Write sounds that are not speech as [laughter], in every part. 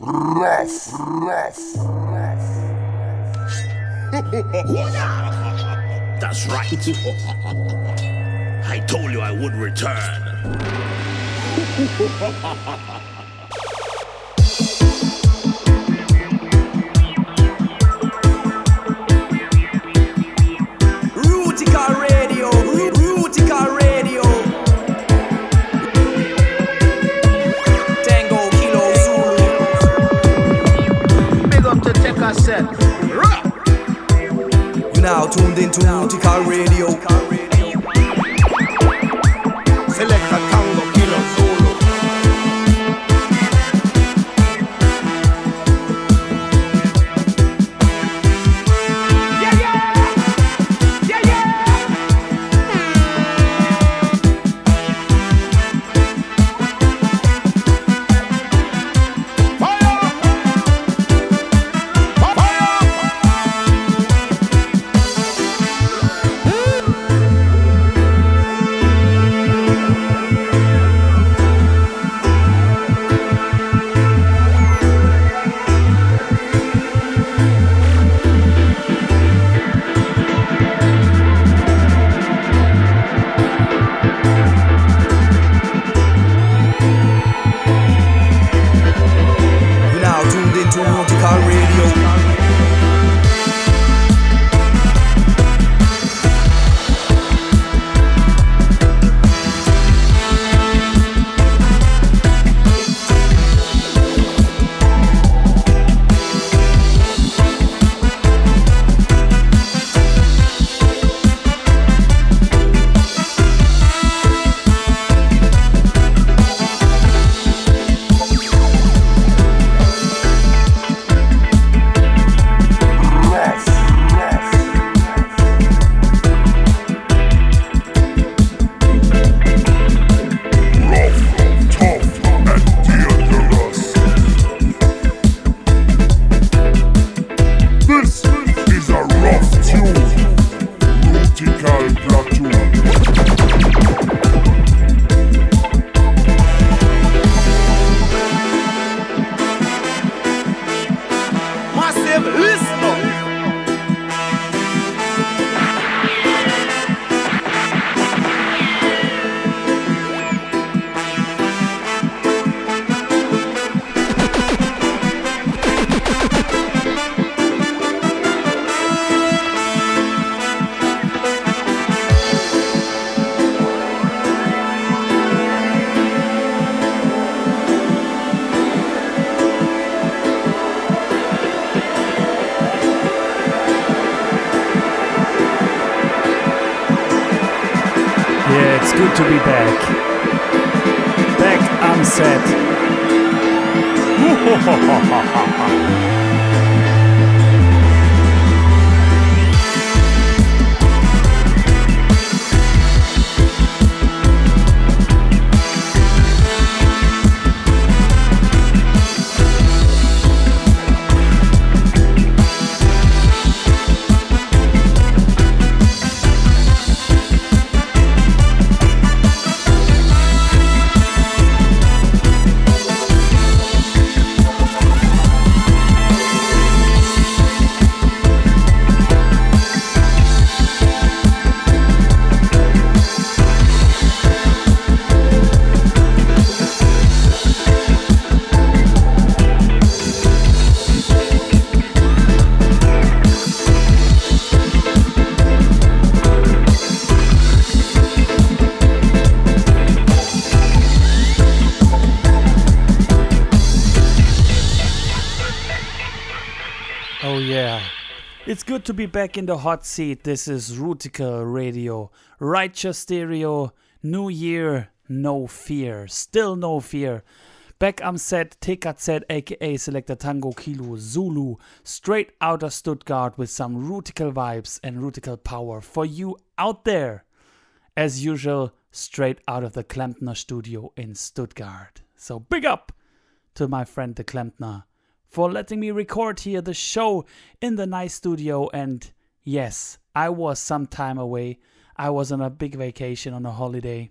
Rough, rough, rough. That's right. [laughs] I told you I would return. [laughs] now tuned into Rootikal Radio. Select good to be back in the hot seat. This is Rootikal Radio. Righteous Stereo. New Year. No fear. Still no fear. Back am set, TKZ aka Selector Tango Kilo Zulu. Straight out of Stuttgart with some Rootikal vibes and Rootikal power for you out there. As usual, straight out of the Klempner studio in Stuttgart. So big up to my friend the Klempner for letting me record here the show in the nice studio. And yes, I was some time away. I was on a big vacation on a holiday.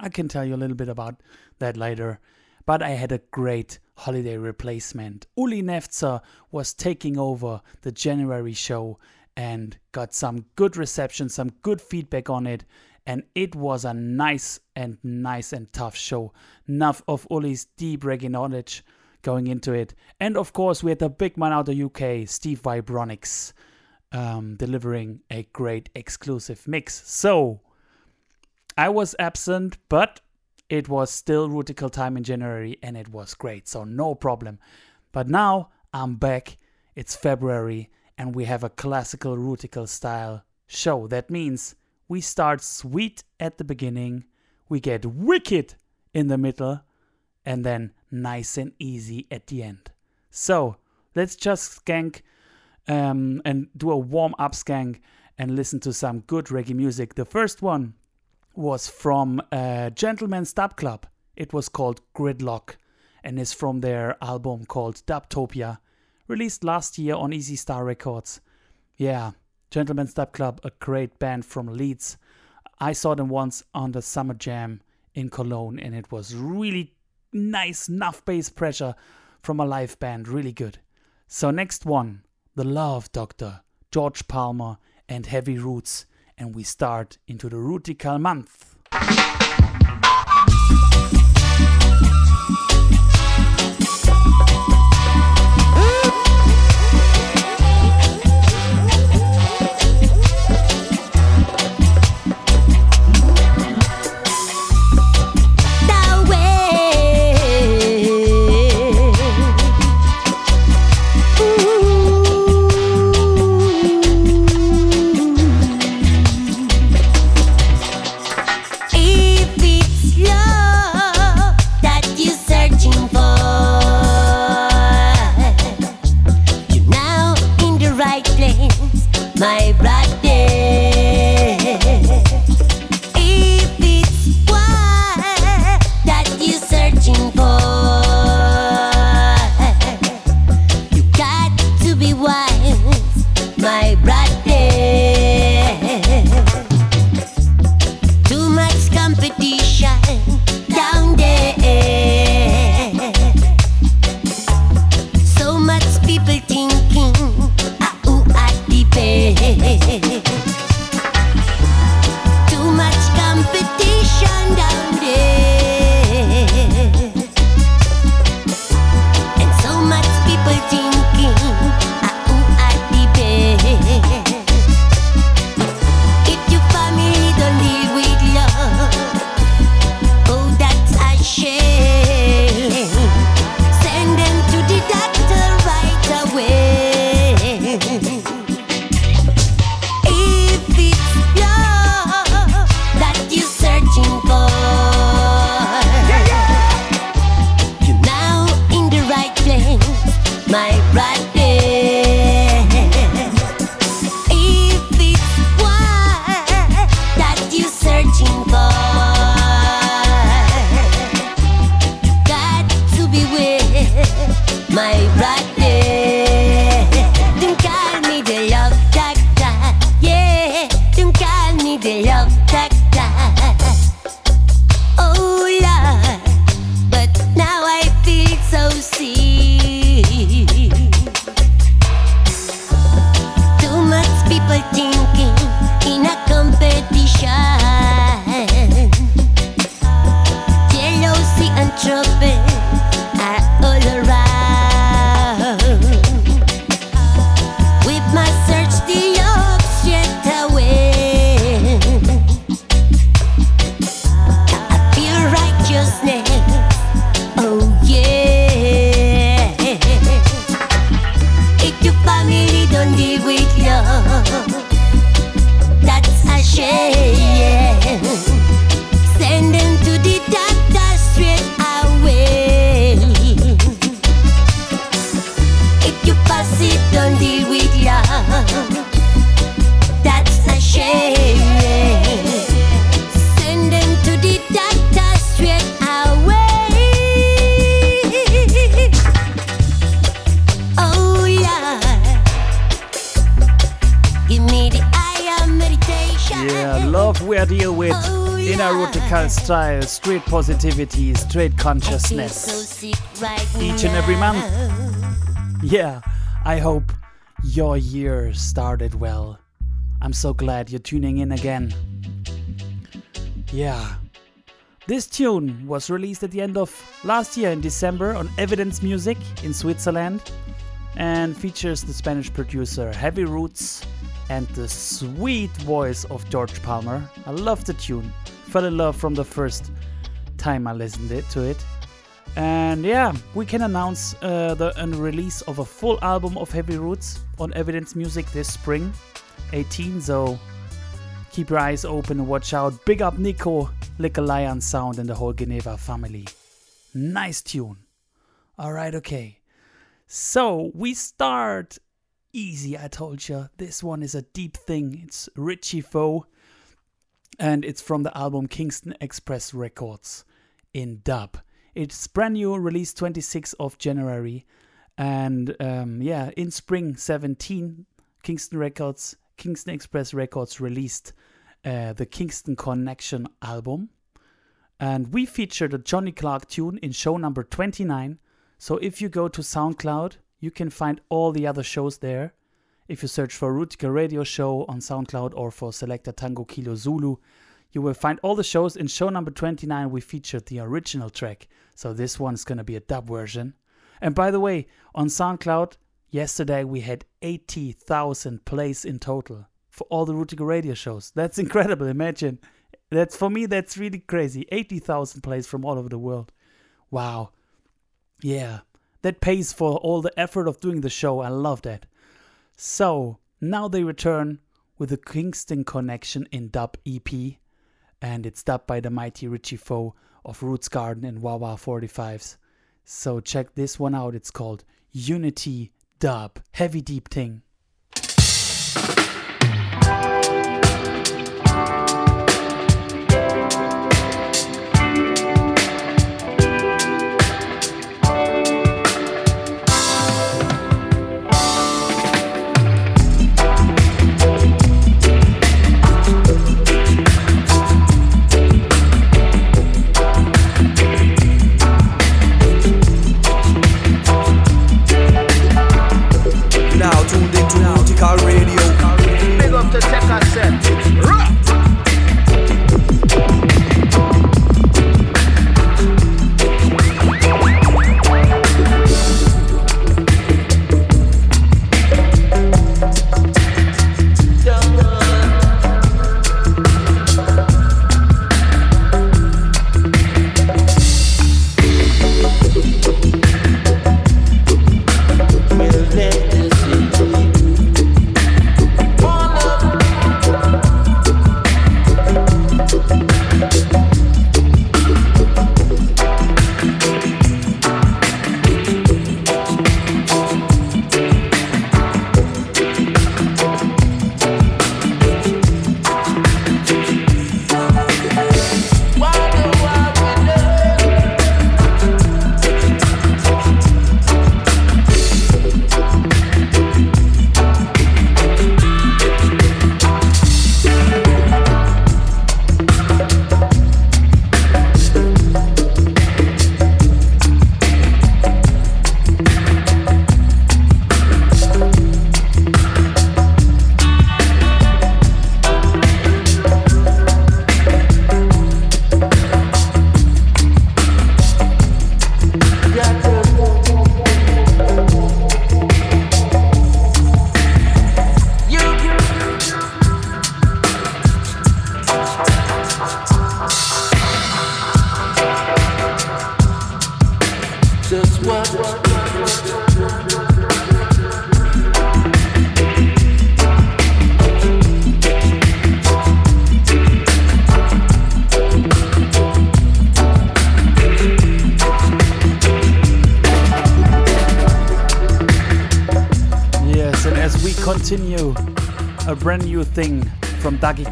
I can tell you a little bit about that later. but I had a great holiday replacement. Uli Nefzer was taking over the January show and got some good reception, some good feedback on it. And it was a nice and nice and tough show. Enough of Uli's deep reggae knowledge going into it. And of course, we had the big man out of the UK, Steve Vibronics, um, delivering a great exclusive mix. So I was absent, but it was still Rootikal time in January and it was great. So no problem. But now I'm back. It's February and we have a classical Rootikal style show. That means we start sweet at the beginning, we get wicked in the middle, and then nice and easy at the end. So let's just skank um, and do a warm up skank and listen to some good reggae music. The first one was from uh, Dub Club. It was called Gridlock and is from their album called Dubtopia, released last year on Easy Star Records. Yeah, Gentleman's Dub Club, a great band from Leeds. I saw them once on the Summer Jam in Cologne, and it was really nice, enough bass pressure from a live band, really good. So, next one The Love Doctor, George Palmer, and Heavy Roots, and we start into the Rootikal month. Straight positivity, straight consciousness. Each and every month. Yeah, I hope your year started well. I'm so glad you're tuning in again. Yeah. This tune was released at the end of last year in December on Evidence Music in Switzerland and features the Spanish producer Heavy Roots and the sweet voice of George Palmer. I love the tune. Fell in love from the first time I listened to it. And yeah, we can announce uh, the release of a full album of Heavy Roots on Evidence Music this spring, 18. So keep your eyes open and watch out. Big up Nico, Lick a Lion Sound, and the whole Geneva family. Nice tune. All right, okay. So we start easy. I told you this one is a deep thing. It's Richie Phoe, and it's from the album Kingston Express Records in dub. It's brand new, released 26th of January, and um, yeah, in spring 17, Kingston Records, Kingston Express Records released uh, the Kingston Connection album, and we featured a Johnny Clark tune in show number 29. So if you go to SoundCloud, you can find all the other shows there. If you search for Rootikal Radio Show on SoundCloud or for Selector Tango Kilo Zulu, you will find all the shows. In show number 29, we featured the original track. So this one's to be a dub version. And by the way, on SoundCloud, yesterday we had 80,000 plays in total for all the Rootikal Radio shows. That's incredible. Imagine. That's for me, that's really crazy. 80,000 plays from all over the world. Wow. Yeah. That pays for all the effort of doing the show. I love that. So now they return with the Kingston Connection in dub EP, and it's dubbed by the mighty Richie Phoe of Roots Garden and Wawa 45s. So check this one out. It's called Unity Dub. Heavy deep thing.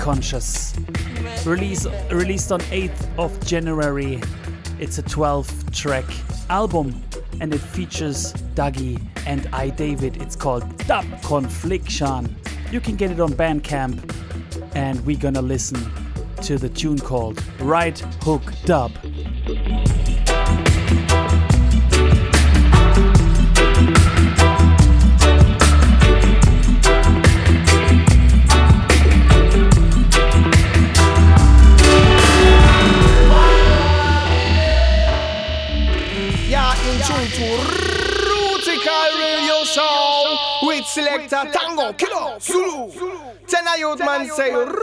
Conscious. Release, released on 8th of January. It's a 12 track album and it features Dougie and I David. It's called Dub Confliction. You can get it on Bandcamp and we're gonna listen to the tune called Right Hook Dub. Tango Kilo Zulu. Ten a youth man say rule.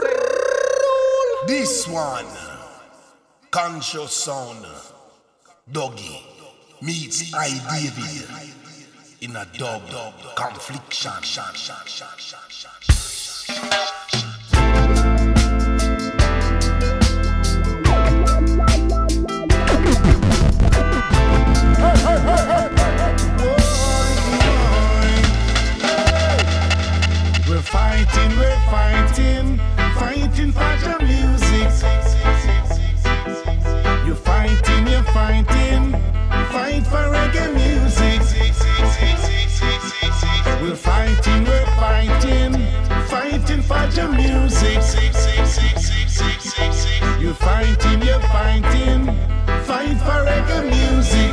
This one, conscious sound, Dougie meets I David in a dub confliction. Fighting, we're fighting, fighting for the music. You're fighting, you're fighting, fight for reggae music. We're fighting, we're fighting, fighting for the music. You're fighting, you're fighting, fight for reggae music.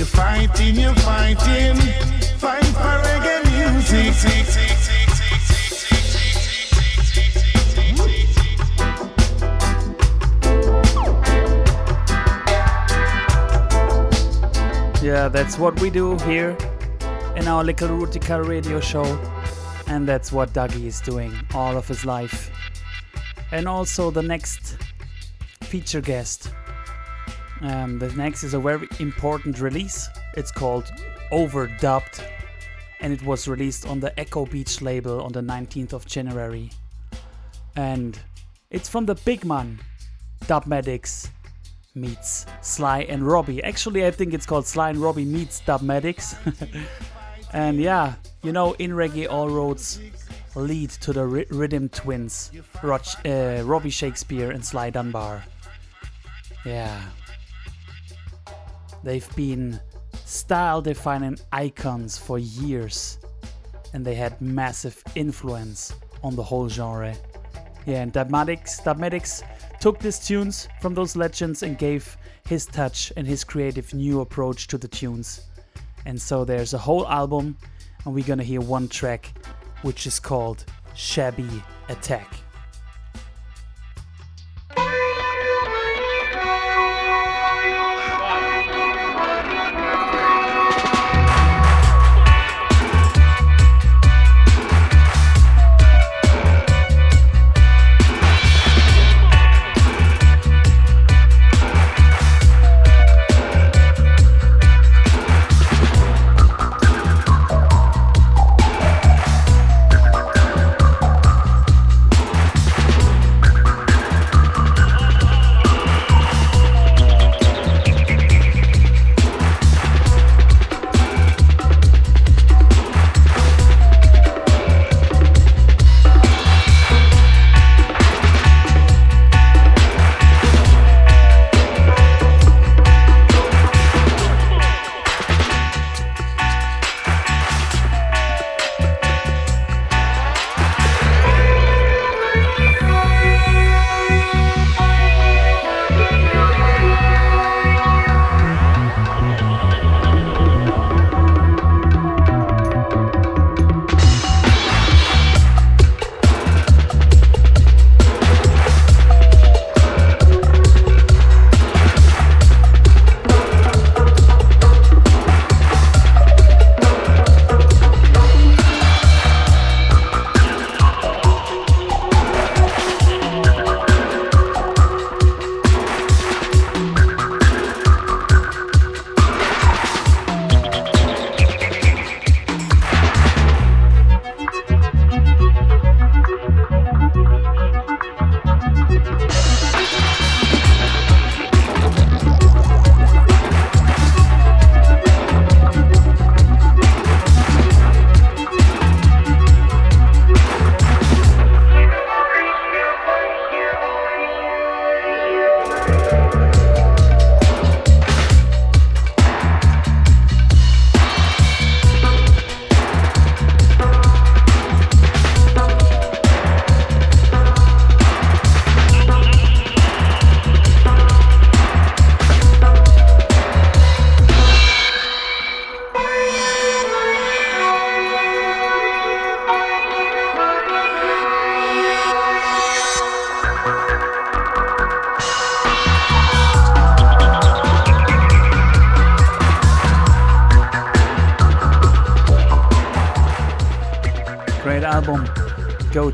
You're fighting, you're fighting, fight for reggae music. Yeah, that's what we do here in our little Rootikal radio show. And that's what Dougie is doing all of his life. And also the next feature guest. Um, the next is a very important release. It's called Overdubbed. And it was released on the Echo Beach label on the 19th of January. And it's from the big man, Dub Dubmatix meets Sly and Robbie. Actually, I think it's called Sly and Robbie meets Dub Dubmatix. [laughs] and yeah, you know, in reggae, all roads lead to the Rhythm Twins, uh, Robbie Shakespeare and Sly Dunbar. Yeah. They've been style defining icons for years, and they had massive influence on the whole genre. Yeah, and Dubmatix, Dubmatix took these tunes from those legends and gave his touch and his creative new approach to the tunes. And so there's a whole album, and we're gonna hear one track, which is called Shabby Attack.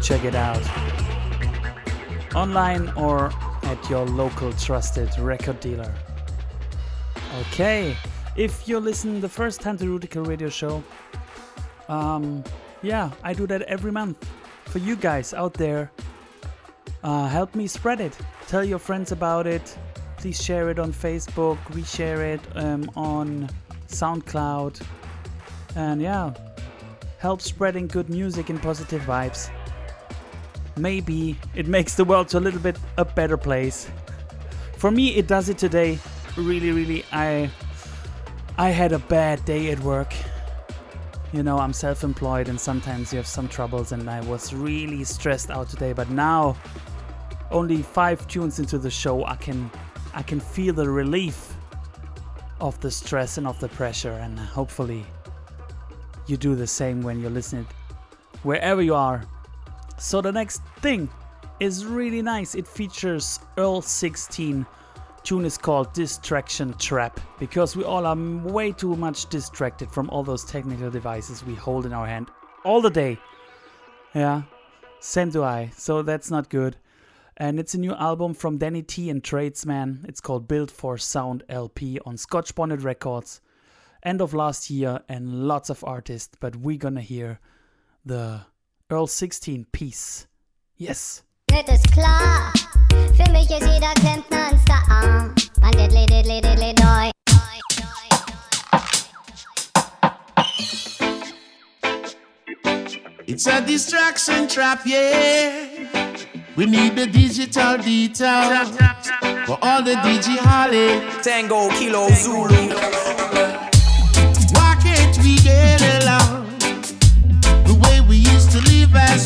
Check it out. Online or at your local trusted record dealer. Okay, if you're listening the first time to Rootikal Radio Show, um, yeah, I do that every month for you guys out there. Uh, help me spread it. Tell your friends about it. Please share it on Facebook. We share it um, on SoundCloud. And yeah, help spreading good music and positive vibes. Maybe it makes the world a little bit a better place. For me, it does it today. Really, really, I I had a bad day at work. You know, I'm self-employed and sometimes you have some troubles and I was really stressed out today, but now only 5 tunes into the show, I can I can feel the relief of the stress and of the pressure and hopefully you do the same when you're listening wherever you are. So the next thing is really nice. It features Earl 16. Tune is called Distraction Trap because we all are way too much distracted from all those technical devices we hold in our hand all the day. Yeah, same do I. So that's not good. And it's a new album from Danny T and Tradesman. It's called Build for Sound LP on Scotch Bonnet Records. End of last year and lots of artists, but we're gonna hear the Earl 16 piece. Yes. Det ist klar, für mich ist jeder Klempner ein Star. Ein diddly diddly diddly. It's a distraction trap, yeah. We need the digital detox for all the digiholics. Tango, Kilo, Zulu.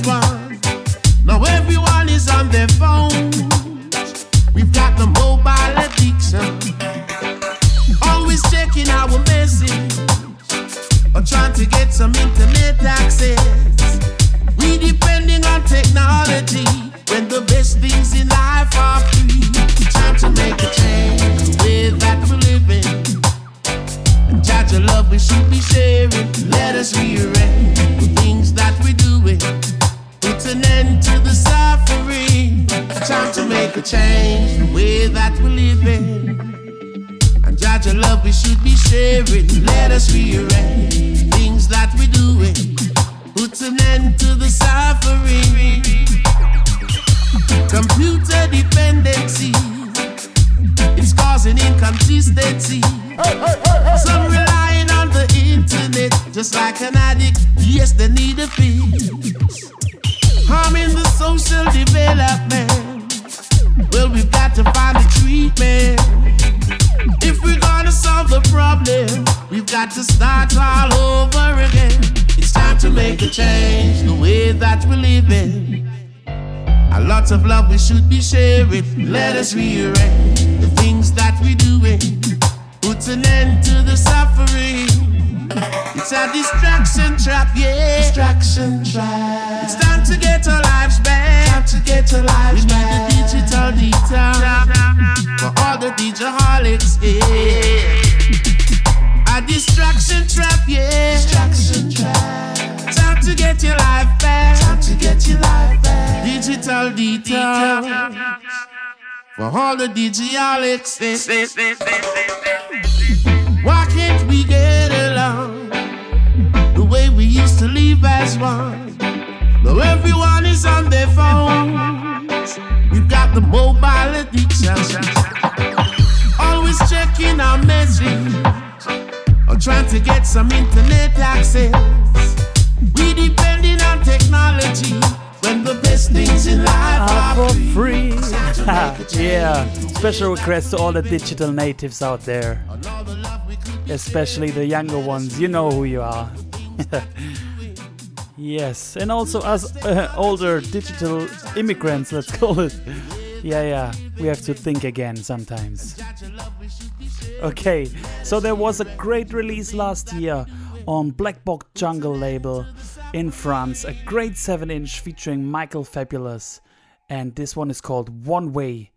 Now everyone is on their phones. We've got the mobile addiction. Always checking our message or trying to get some internet access. We depending on technology when the best things in life are free. Time to make a change the way that judge love we should be sharing. Let us rearrange the things that we're doing. Put an end to the suffering. Time to make a change the way that we're living. And judge your love we should be sharing. Let us rearrange things that we're doing. Put an end to the suffering. Computer dependency. It's causing inconsistency. Some relying on the internet just like an addict. Yes, they need a fix. Harming the social development. Well, we've got to find a treatment. If we're gonna solve the problem, we've got to start all over again. It's time to make a change the way that we're living. A lot of love we should be sharing. Let us rearrange the things that we're doing. Put an end to the suffering. It's a distraction trap, yeah. Distraction trap. It's time to get our lives back. Time to get our lives we back. We need the digital detox for all the digiholics, yeah. A distraction trap, yeah. Distraction trap. Time to get your life back. Time to get your life back. Digital detox for all the digiholics. Why can't we get along the way we used to live as one? Now everyone is on their phones. We've got the mobile addiction. Always checking our message or trying to get some internet access. We depending on technology when the best things in life Ah, are for free. free. [laughs] Yeah. Special request to all the digital natives out there, especially the younger ones. You know who you are. [laughs] yes, and also us uh, older digital immigrants, let's call it. Yeah, yeah, we have to think again sometimes. Okay, so there was a great release last year on Black Box Jungle label in France, a great 7 inch featuring Michael Fabolous, and this one is called One Way.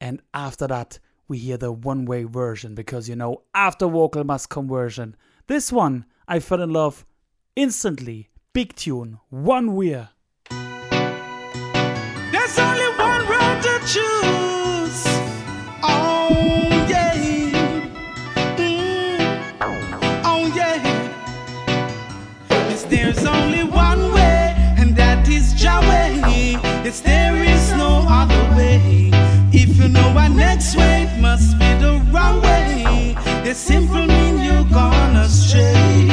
And after that, we hear the one way version because you know, after vocal mass conversion. This one I fell in love instantly. Big tune, One Weir. The simple mean you're gone astray.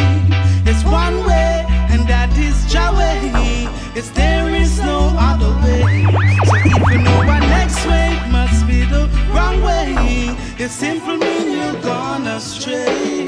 It's one way, and that is way. Yes, there is no other way. So if you know our next way, must be the wrong way. It simple mean you're gone astray.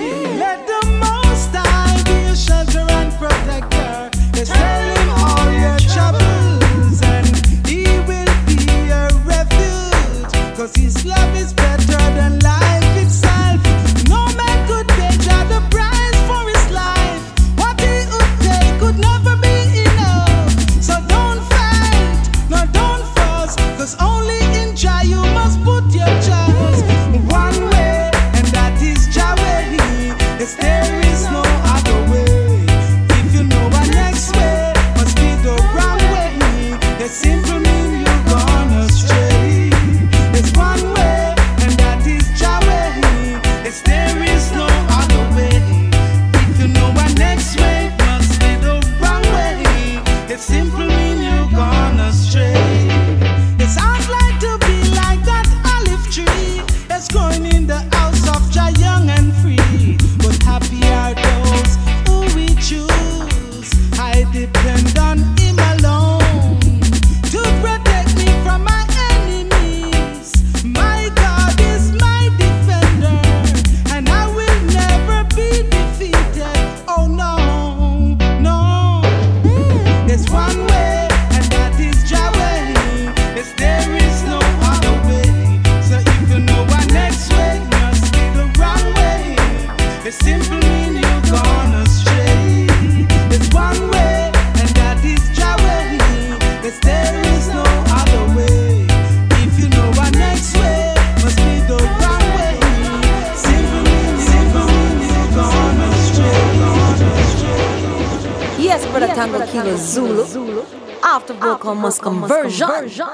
Conversion.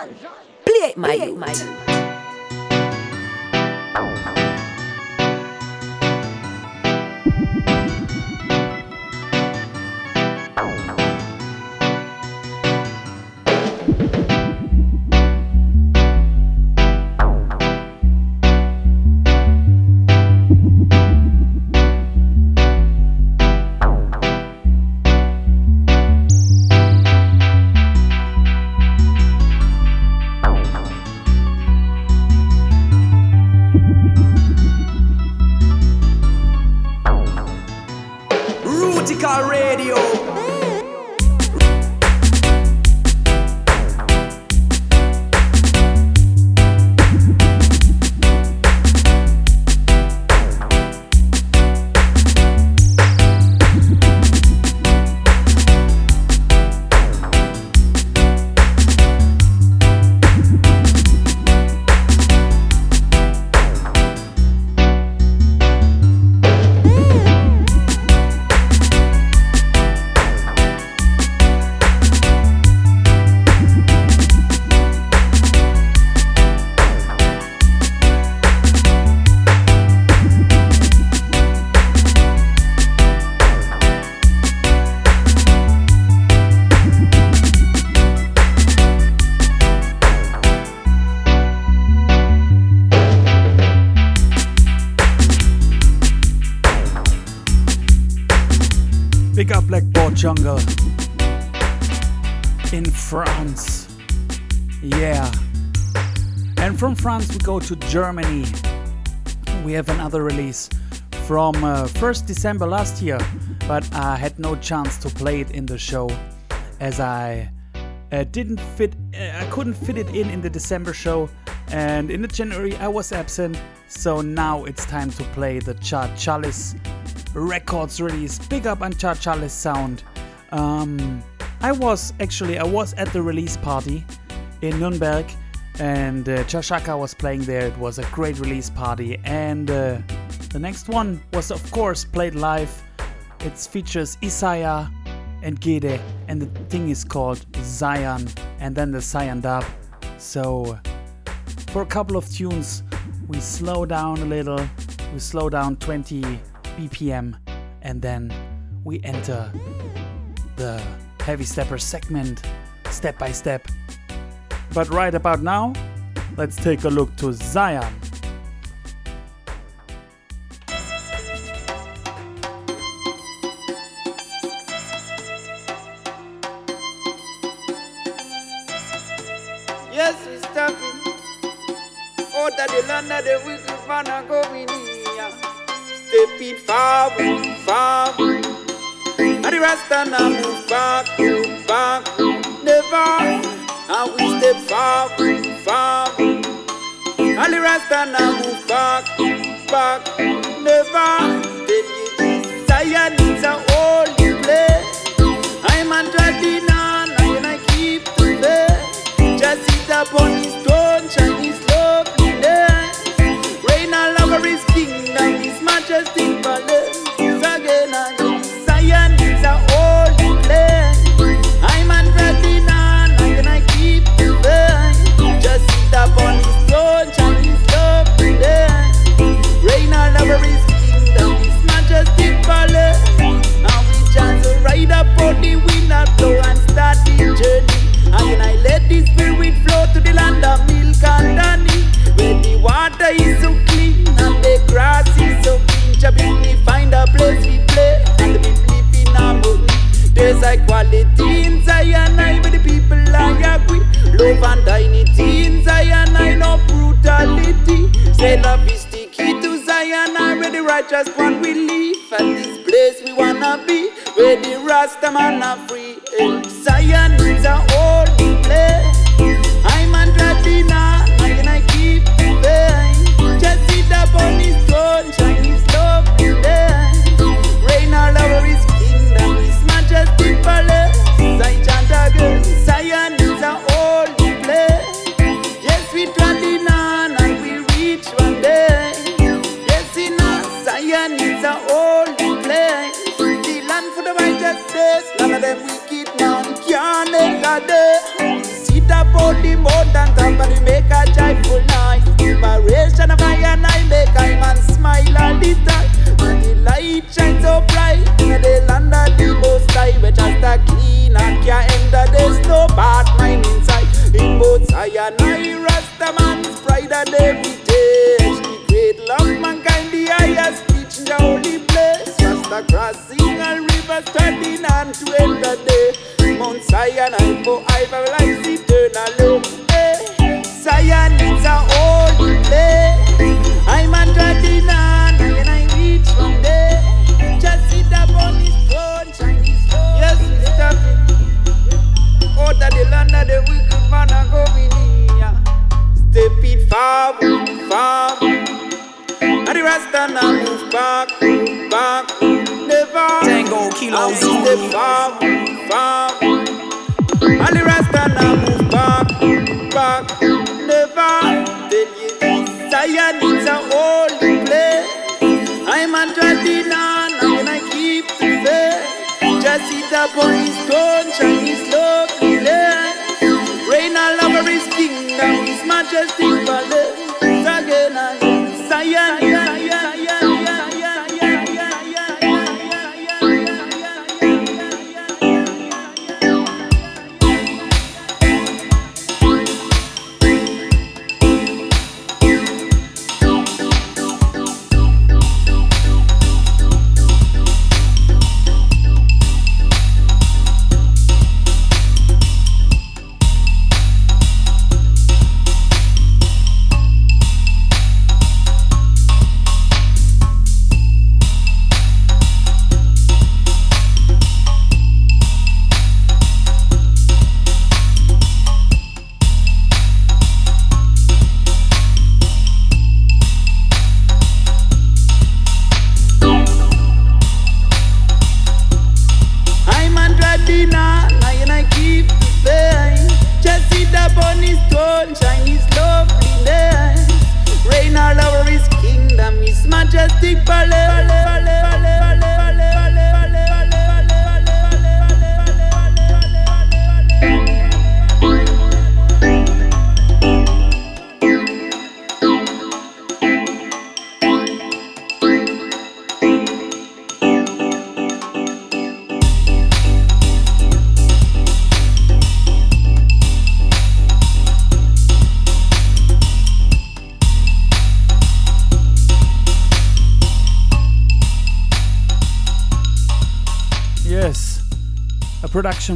Play it, my youth. Rootikal Big up Blackboard Jungle in France. Yeah. And from France, we go to Germany. We have another release from uh, 1st December last year, but I had no chance to play it in the show as I uh, didn't fit, uh, I couldn't fit it in in the December show. And in the January, I was absent, so now it's time to play the Char Chalice Records release. Big up on Char Chalice Sound. Um, I was actually I was at the release party in Nuremberg, and uh, Jah Shaka was playing there. It was a great release party, and uh, the next one was of course played live. It features Isayah and Gede, and the thing is called Zion, and then the Zion dub. So, for a couple of tunes, we slow down a little, we slow down 20 BPM, and then we enter the heavy stepper segment step by step. But right about now, let's take a look to Zion. Forward, forward. And the Rasta now move back, move back, never. And we step forward, forward. And the Rasta now move back, back, never. Tell you this, Zion is a holy place. I'm a Tradina, and I keep the faith. Just sit upon his throne, shine Zion is. I'm and I keep. Just sit upon his throne, his loveliness. Reign his kingdom. And we ride the wind blow and start the journey. And I let spirit flow to the land of milk and honey. The water is so clean and the grass Jah make me find a place we play and the people live harmony. There's equality in Zion, I where the people I agree. Love and dignity in Zion, I no brutality. Say love is the key to Zion, I where the righteous one will live. At this place we wanna be, where the Rasta man are free. Eh, Zion is a holy place. I'm a Tradina, and I keep the faith. Just sit upon his throne, a holy place. The. Sit mountain top and make a joyful noise. Liberation of I and I make I man smile all the time. And the light shines so bright in the land of the most high. We just a clean and can't enter. There's no bad mind inside. In both Zion I Rasta man's pride and every day. The great love mankind, the highest speech in the holy place. Rasta crossing and rivers turning and to enter day. Mount Zion I forever life eternally. Hey, Zion is a holy I'm on a and I reach one day. Just sit upon his throne, shine his. Yes, we stop it. Out of the land of the wicked man are going here. Step it forward, forward. And the Rasta now move back, back, never. Tango, Kilo, And we step forward, forward. And the Rasta Sit upon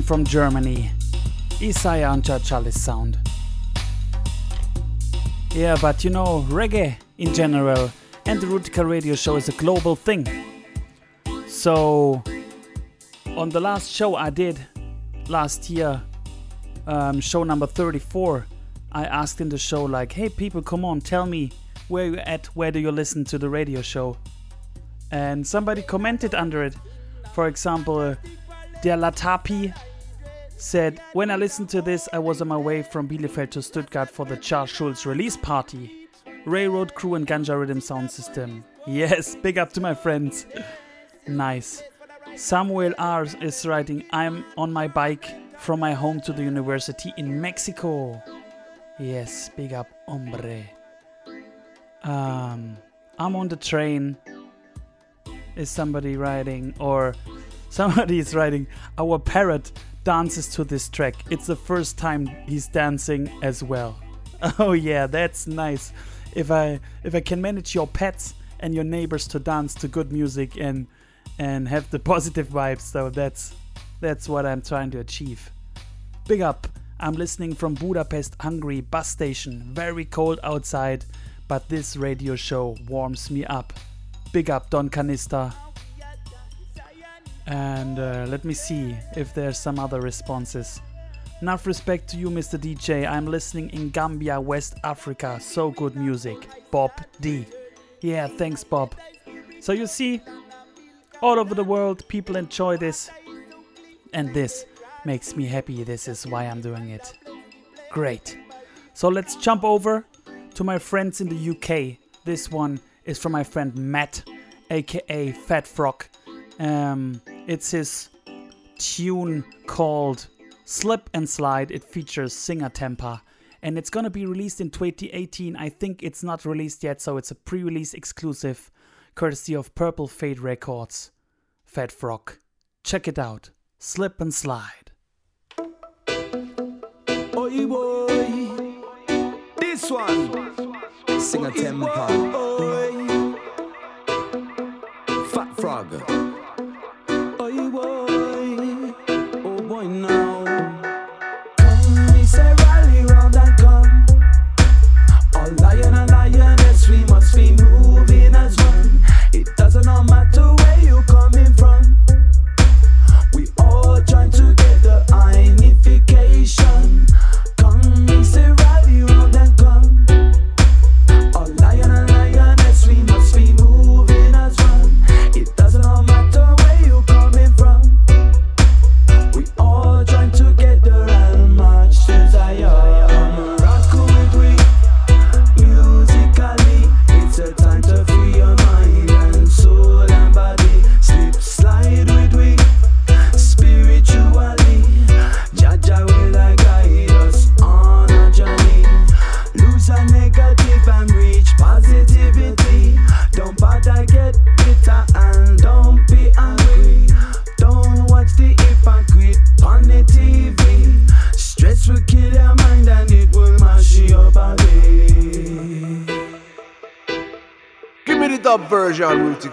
from Germany. Isayah and Chachalis sound. Yeah, but you know, reggae in general and the Rootikal radio show is a global thing. So, on the last show I did last year, um, show number 34, I asked in the show, like, hey people, come on, tell me where you at, where do you listen to the radio show? And somebody commented under it. For example, Der Latapi said, When I listened to this, I was on my way from Bielefeld to Stuttgart for the Charles Schulz release party. Railroad Crew and Ganja Rhythm Sound System. [laughs] Yes, big up to my friends. nice. Samuel R is writing, I'm on my bike from my home to the university in Mexico. Yes, big up, hombre. Um, I'm on the train. Is somebody writing? Or somebody is writing, Our parrot dances to this track. It's the first time he's dancing as well. [laughs] Oh yeah, that's nice. If I if I can manage your pets and your neighbors to dance to good music and and have the [laughs] positive vibes, so that's that's what I'm trying to achieve. Big up. I'm listening from Budapest, Hungary bus station. Very cold outside, but this radio show warms me up. Big up Don Canista. And uh, let me see if there's some other responses. Enough respect to you, Mr. DJ. I'm listening in Gambia, West Africa. So good music. Bob D. Yeah, thanks, Bob. So you see, all over the world, people enjoy this. And this makes me happy. This is why I'm doing it. Great. So let's jump over to my friends in the UK. This one is from my friend Matt, aka Fat Frog. Um, it's his tune called Slip and Slide. It features Singa Tempa. And it's gonna be released in 2018. I think it's not released yet, so it's a pre release exclusive courtesy of Purple Fade Records. Fat Frog. Check it out. Slip and Slide. Oi boy, this one. Singa Tempa. Fat frog.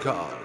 Version,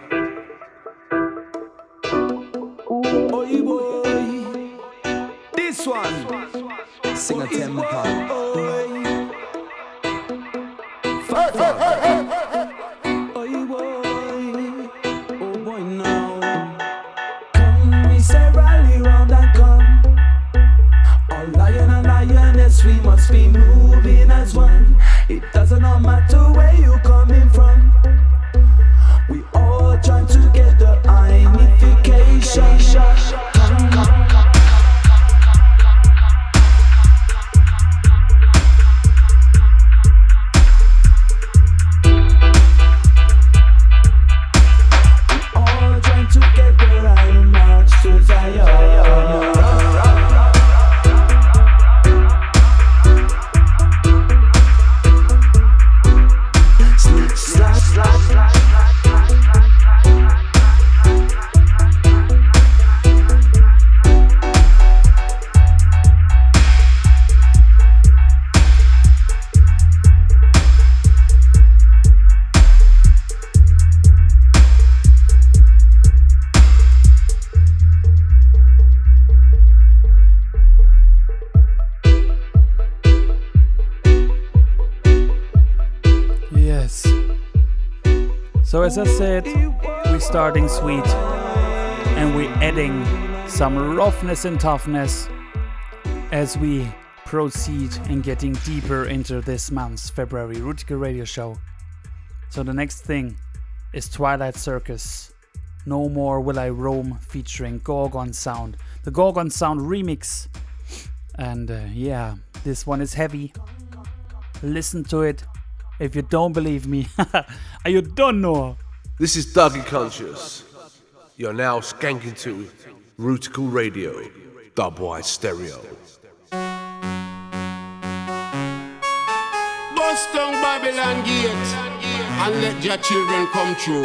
as I said, we're starting sweet and we're adding some roughness and toughness as we proceed in getting deeper into this month's February Rootikal Radio Show. So, the next thing is Twilight Circus. No More Will I Roam featuring Gorgon Sound. The Gorgon Sound remix. And uh, yeah, this one is heavy. Listen to it. If you don't believe me, [laughs] you don't know. This is Dougie Conscious. You're now skanking to Rootikal Radio, Dubwise Stereo. Bust down Babylon gate and let your children come true.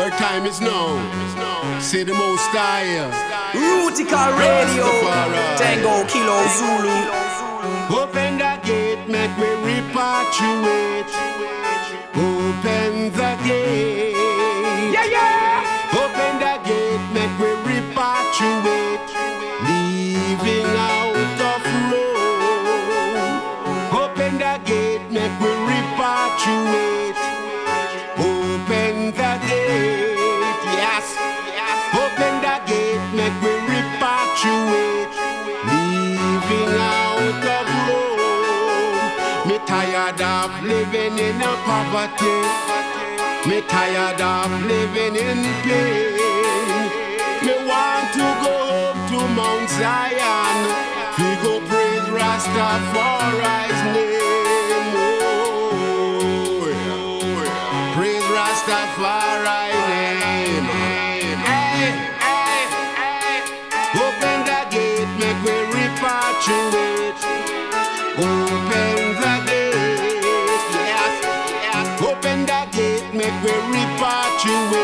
Where time is now. Say the most high. Rootikal Radio, Tango Kilo Zulu. Open the gate, make me repatriate. Open the gate. Leaving out of. Open the gate, make me repatriate. Open the gate, yes. Open the gate, make me repatriate. Leaving out of. Me tired of living in a poverty. Me tired of living in pain. Go home to Mount Zion. We go praise Rastafari's name. Oh, yeah. Praise Rastafari's name. Hey, hey, hey. Open the gate, make we repatriate. Open the gate, yes, yes. Open the gate, make we repatriate.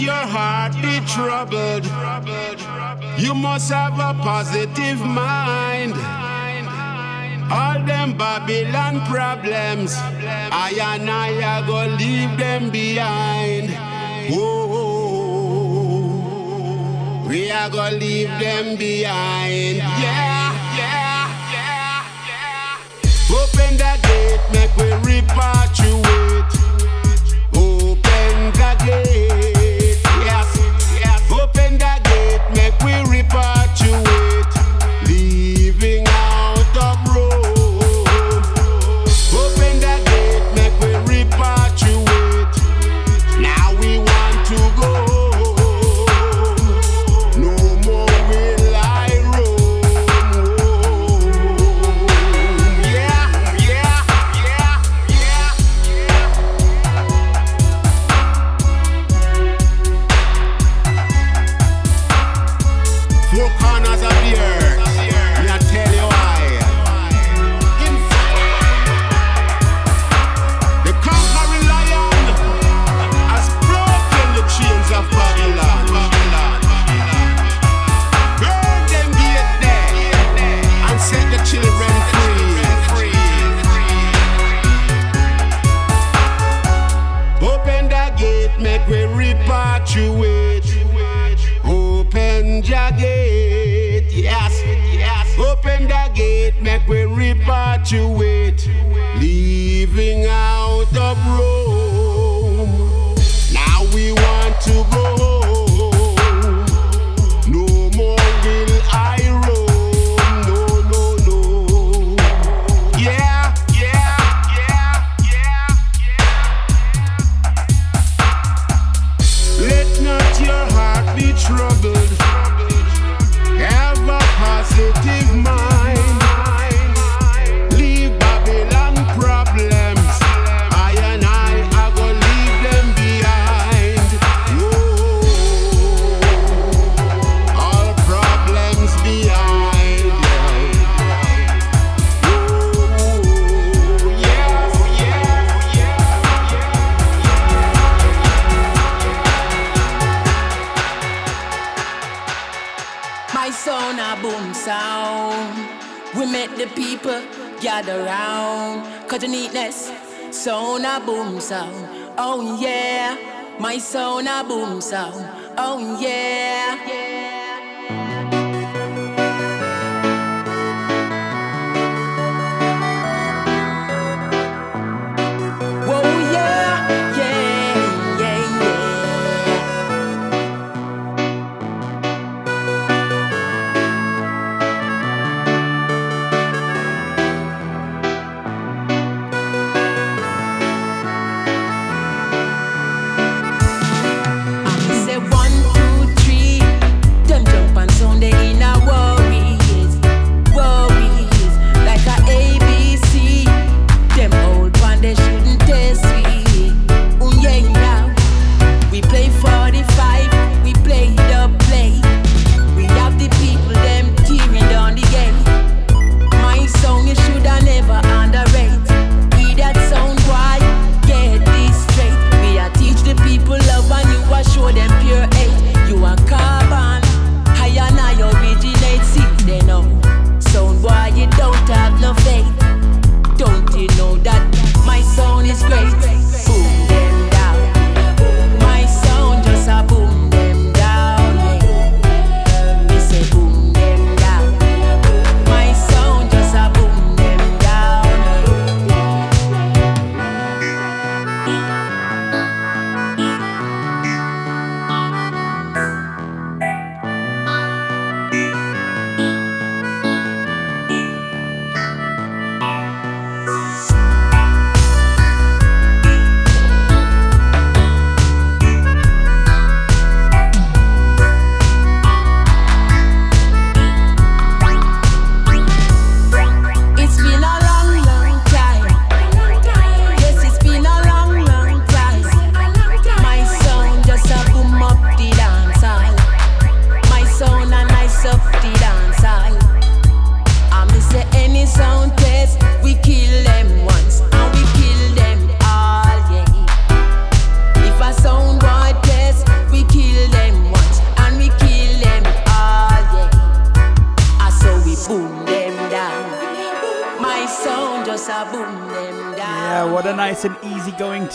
Your heart be troubled. You must have a positive mind. All them Babylon problems, I and I are gonna leave them behind. Whoa, we are gonna leave them behind. Yeah, yeah, yeah, yeah. Open the gate, make we repatriate. Open the gate,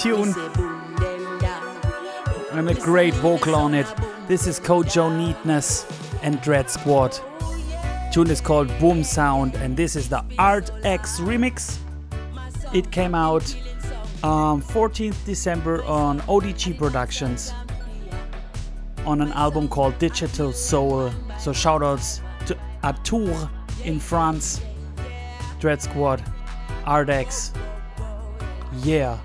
tune. And a great vocal on it. This is Kojo Neatness and Dreadsquad. Tune is called Boom Sound, and this is the Art X remix. It came out um, 14th December on ODG Productions on an album called Digital Soul. So shoutouts to a tour in France, Dread Squad, Art-X. Yeah.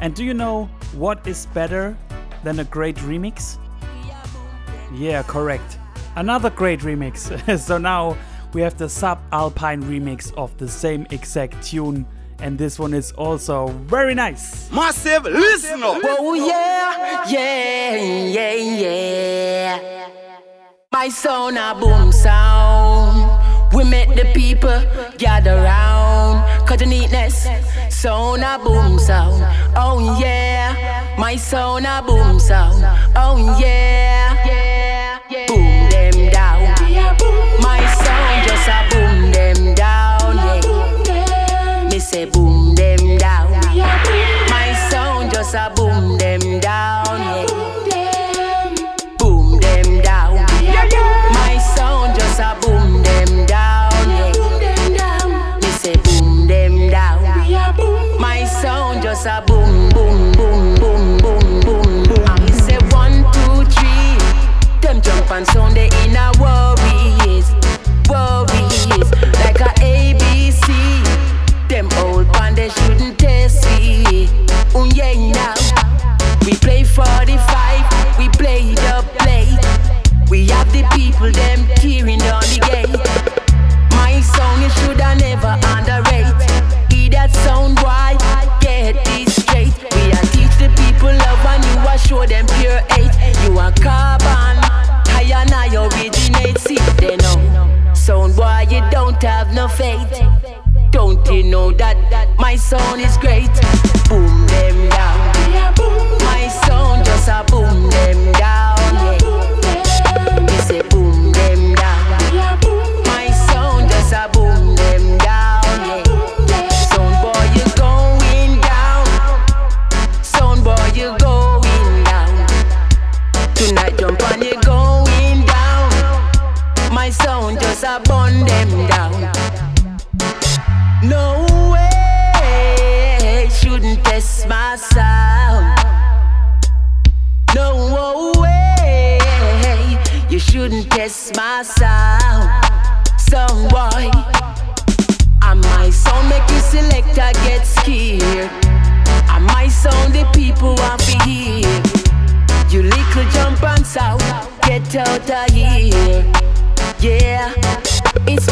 And do you know what is better than a great remix? Yeah, correct. Another great remix. [laughs] so now we have the sub-alpine remix of the same exact tune and this one is also very nice. Massive, listen up. Oh yeah, yeah, yeah, yeah. My sound a boom sound. We make the people gather round. Cause the neatness, sound a boom sound. Oh yeah, my sound a boom sound. Oh yeah, boom them down. My sound just a boom them down. Yeah. Me say boom them down. My sound just a boom people them tearing down the gate. My song you shoulda never underrate. Hear that sound why? Get this straight. We a teach the people love and you a show them pure hate. You a carbon, high and I originate. See they know. Sound boy you don't have no faith. Don't you know that my sound is great? Boom them down. Sound. No way, you shouldn't test my sound. Some boy, and my sound make you selector get scared. And my sound the people want to hear. You little jump and sound, get out of here. Yeah, it's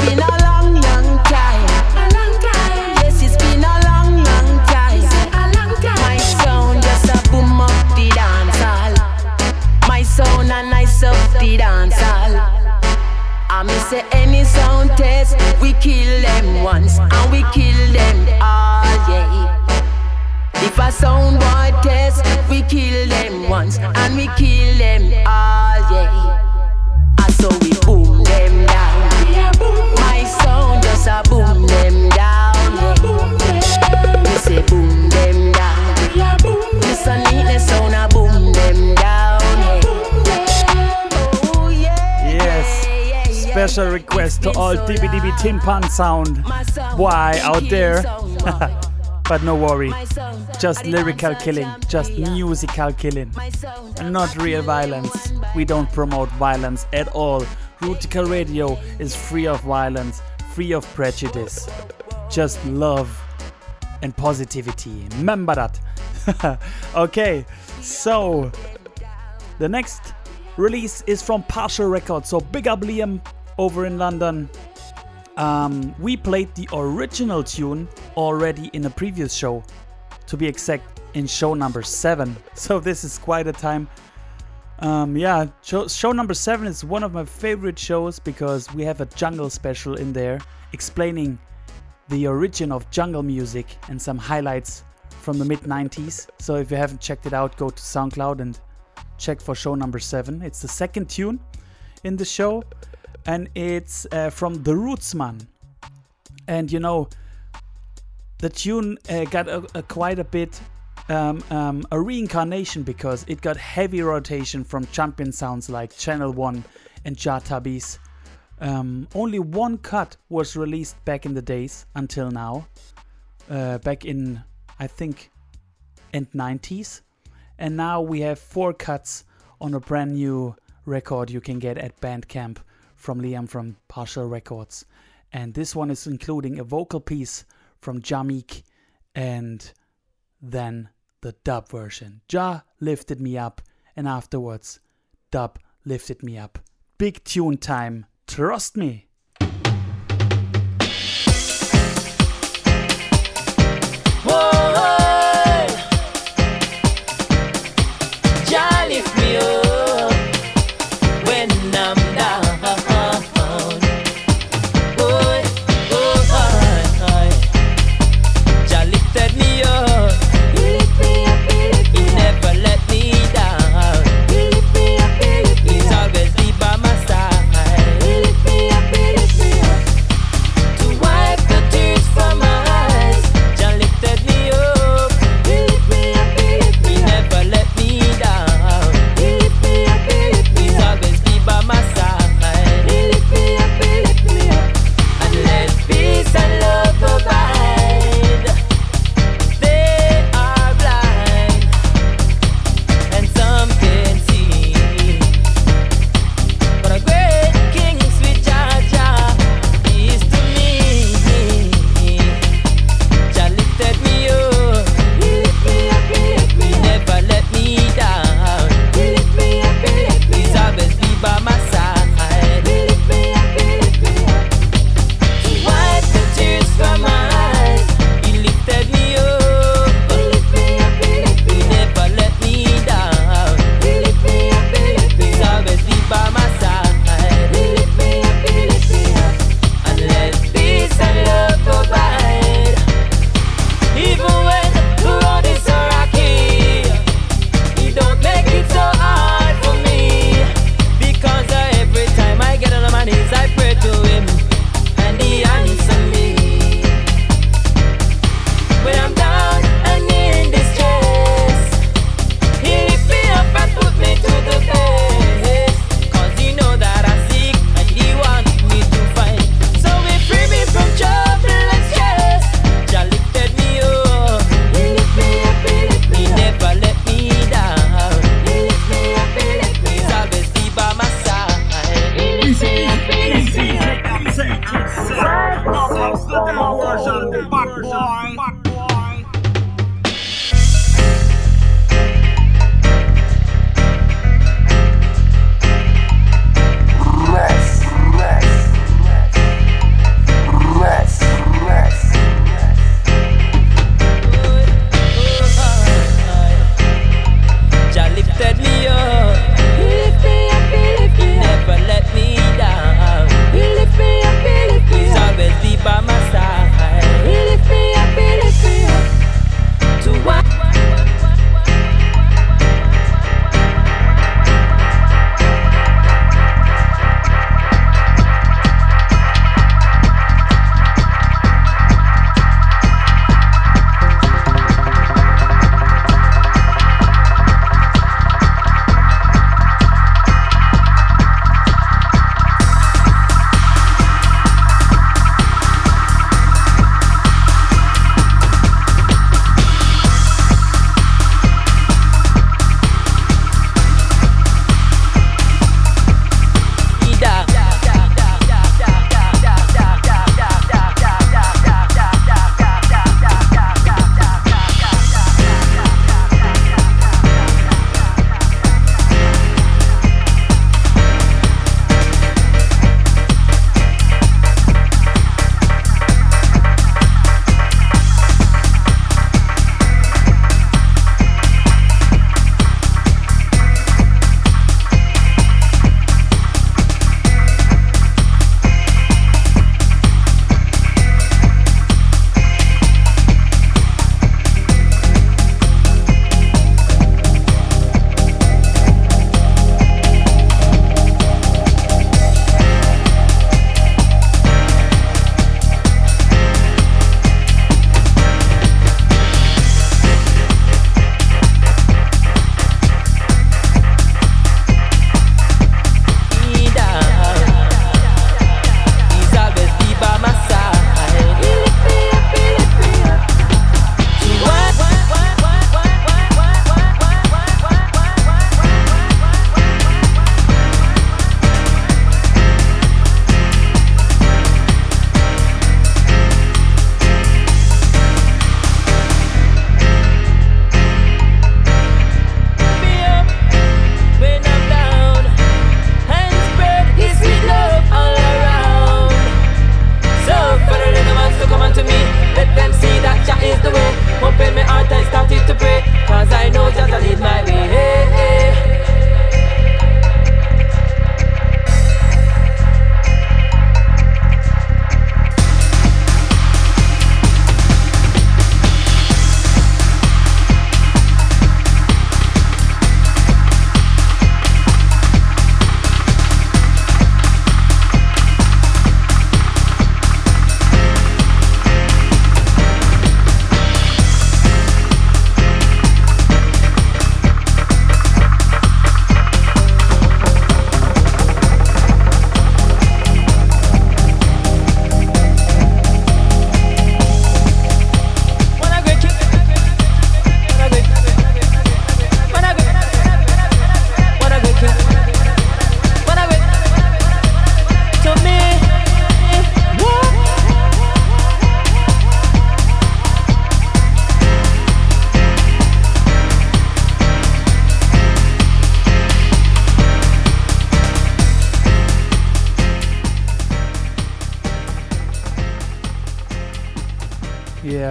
Tin Pan Sound. Why out there? [laughs] but no worry. Just lyrical killing, just musical killing. Not real violence. We don't promote violence at all. Rootikal Radio is free of violence, free of prejudice. Just love and positivity. Remember that. [laughs] okay, so the next release is from Partial Records. So big up Liam over in London. Um, we played the original tune already in a previous show, to be exact, in show number seven. [laughs] So this is quite a time. Um, yeah, show, show number seven is one of my favorite shows because we have a jungle special in there explaining the origin of jungle music and some highlights from the mid 90s. So if you haven't checked it out, go to SoundCloud and check for show number seven. It's the second tune in the show, and it's uh, from The Rootsman. And you know, the tune uh, got a, a quite a bit um, um, a reincarnation because it got heavy rotation from champion sounds like Channel One and Jah Tubbys. Um, only one cut was released back in the days until now, uh, back in I think end 90s, and now we have four cuts on a brand new record you can get at Bandcamp from Liam from Partial Records. And this one is including a vocal piece from Jamik and then the dub version. Jah lifted me up, and afterwards, dub lifted me up. Big tune time, trust me.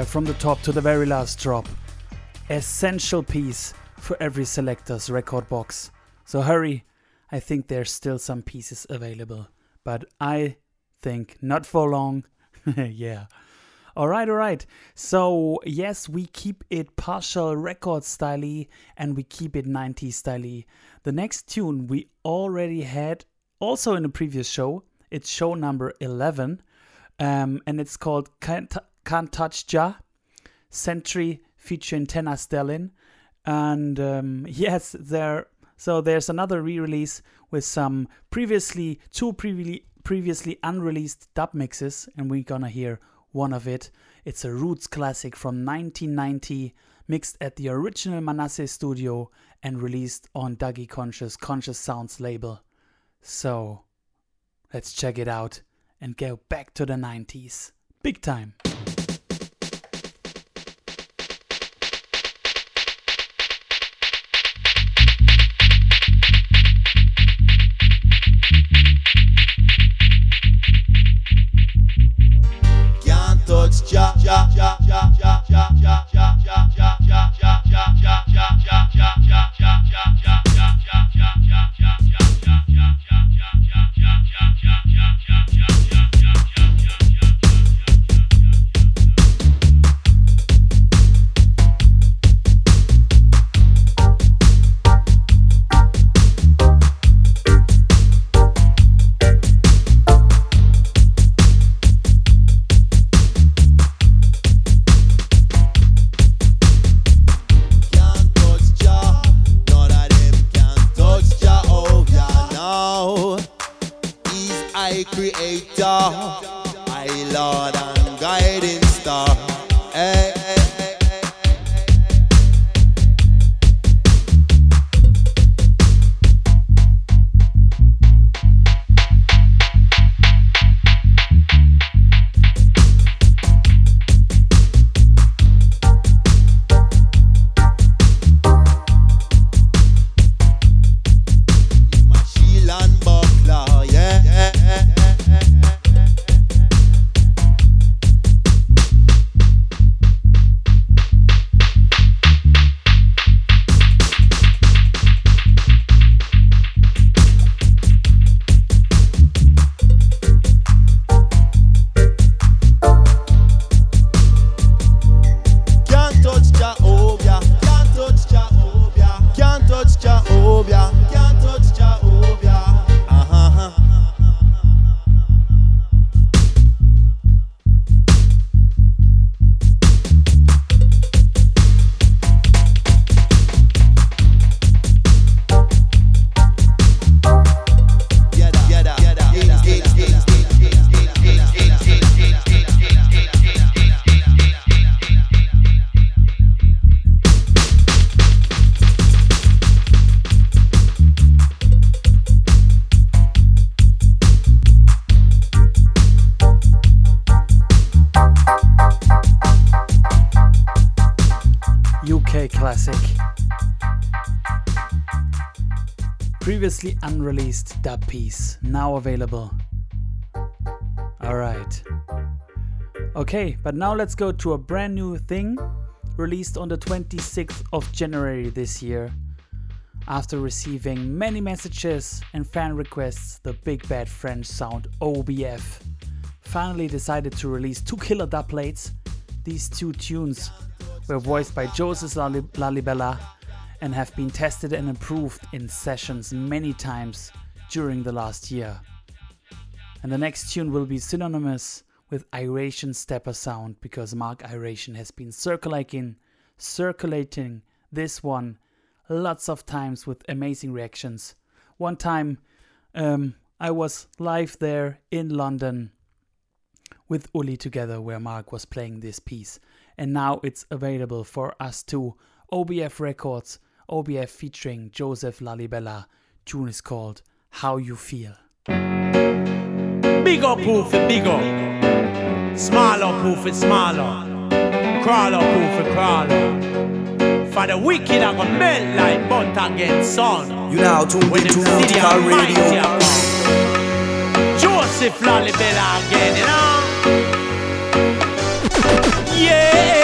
From the top to the very last drop. Essential piece for every selector's record box. So hurry, I think there's still some pieces available. But I think not for long. [laughs] yeah. All right, all right. So, yes, we keep it partial record style and we keep it 90s style. The next tune we already had also in the previous show. It's show number 11 um, and it's called Can't Touch Jah Centry featuring Tena Stelin. And um, [laughs] yes, there. So there's another re-release with some previously two previously previously unreleased dub mixes, and we're gonna hear one of it. It's a roots classic from 1990, mixed at the original Manasseh studio and released on Dougie Conscious Conscious Sounds label. So let's check it out and go back to the 90s. Big time. Unreleased dub piece, now available. Alright. Okay, but now let's go to a brand new thing released on the 26th of January this year. After receiving many messages and fan requests, the big bad French sound OBF finally decided to release two killer dub plates. These two tunes were voiced by Joseph Lali- Lalibela and have been tested and improved in sessions many times during the last year. And the next tune will be synonymous with Iration Steppas sound because Mark Iration has been circulating circulating this one lots of times with amazing reactions. One time um, I was live there in London with Uli together where Mark was playing this piece. And now it's available for us too. OBF Records, OBF featuring Joseph Lalibela. Tune is called How You Feel. Big up poof for big up. Smaller poof for smaller. Crawler poof for crawler. For the wicked I got melt like butter against sun. You now tuned into Tuka Radio. Joseph Lalibela again, you know? [laughs] Yeah!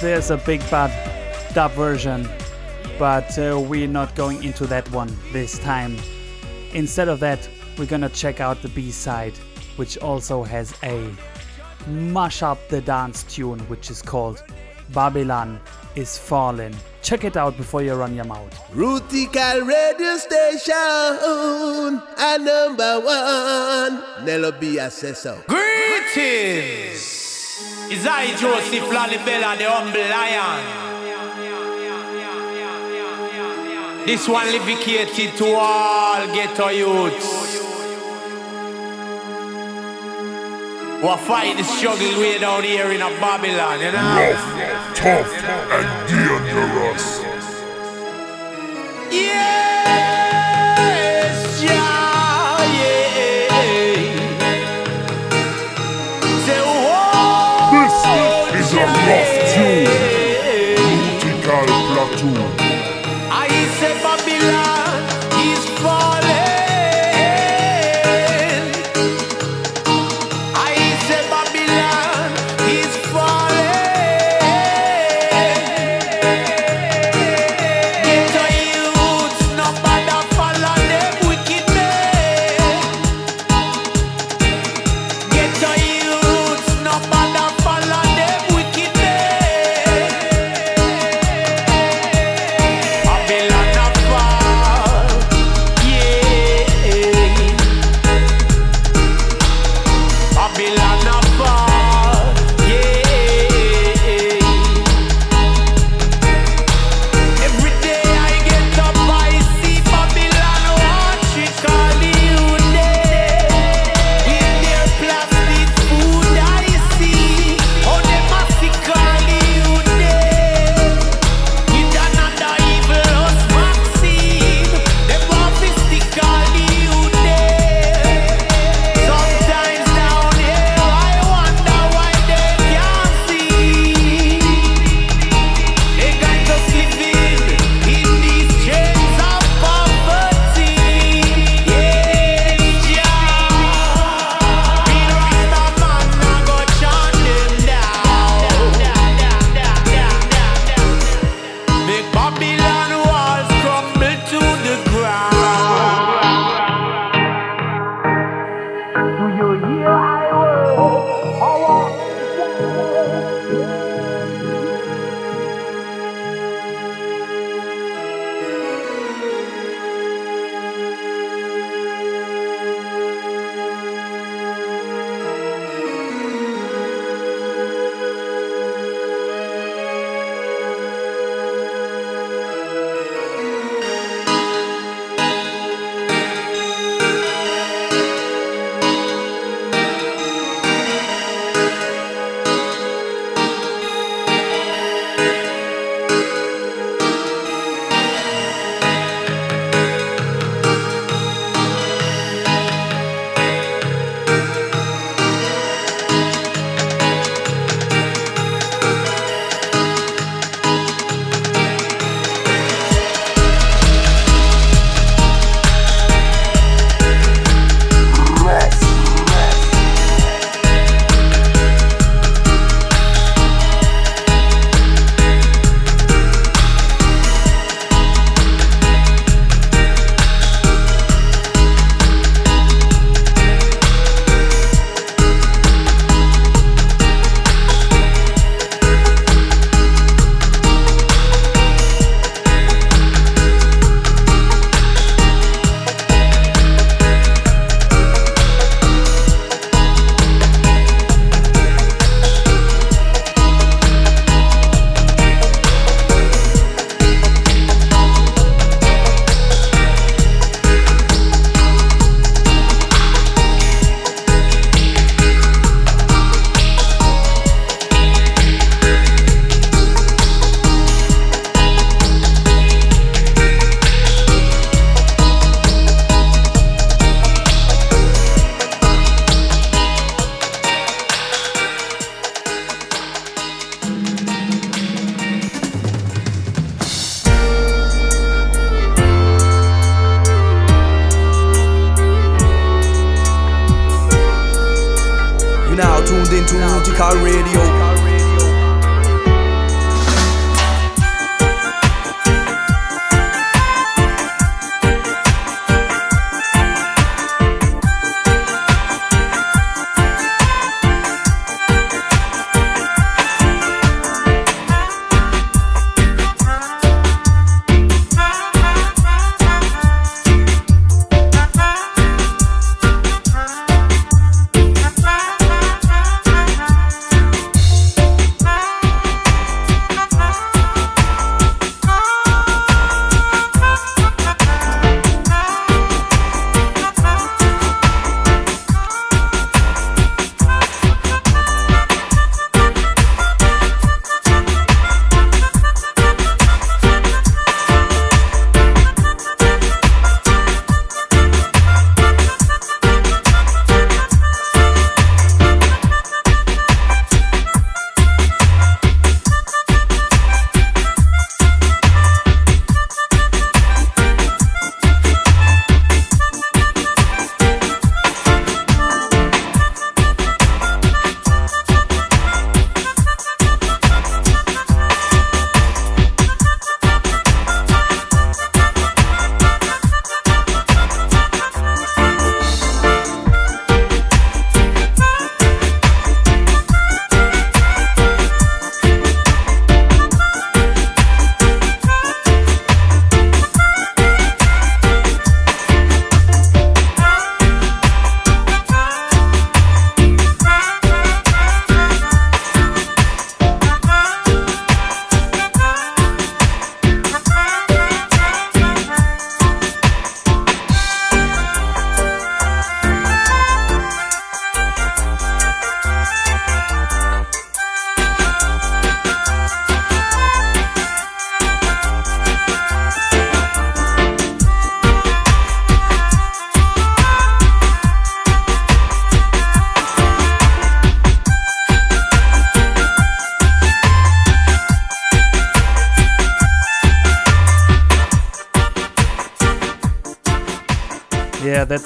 there's a big bad dub version, but uh, we're not going into that one this time. Instead of that, we're gonna check out the B side, which also has a mash up the dance tune, which is called Babylon is Fallen. Check it out before you run your mouth. Rootikal radio station, a number one, Nelo B. Greetings! Is I Joseph Lalibela, the humble lion? This one dedicated to all ghetto youths. Who are fight the struggle way down here in a Babylon, you know? Rough, tough, and dangerous. Yeah!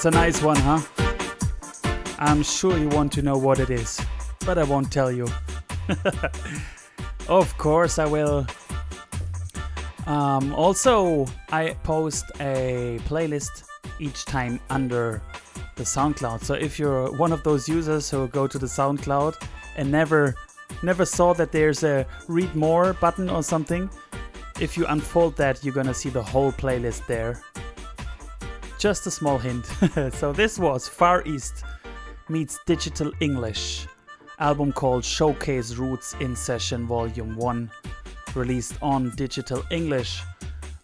That's a nice one, huh? I'm sure you want to know what it is, but I won't tell you. [laughs] of course, I will. Um, also, I post a playlist each time under the SoundCloud. So if you're one of those users who go to the SoundCloud and never never saw that there's a read more button or something, if you unfold that, you're gonna see the whole playlist there. Just a small hint. [laughs] so this was Far East meets Digital English, album called Showcase Roots in Session Volume 1, released on Digital English.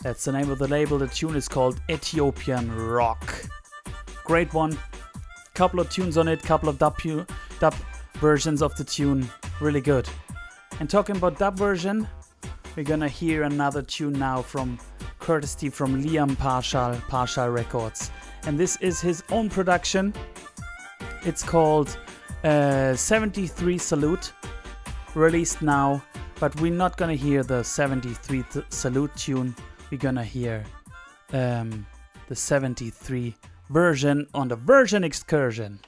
That's the name of the label. The tune is called Ethiopian Rock. Great one. Couple of tunes on it, couple of dub, dub versions of the tune. Really good. And talking about dub version, we're gonna hear another tune now from courtesy from Liam Partial, Partial Records. And this is his own production. It's called uh, 73 Salute, released now, but we're not gonna hear the 73 th- Salute tune. We're gonna hear um, the 73 version on the version excursion.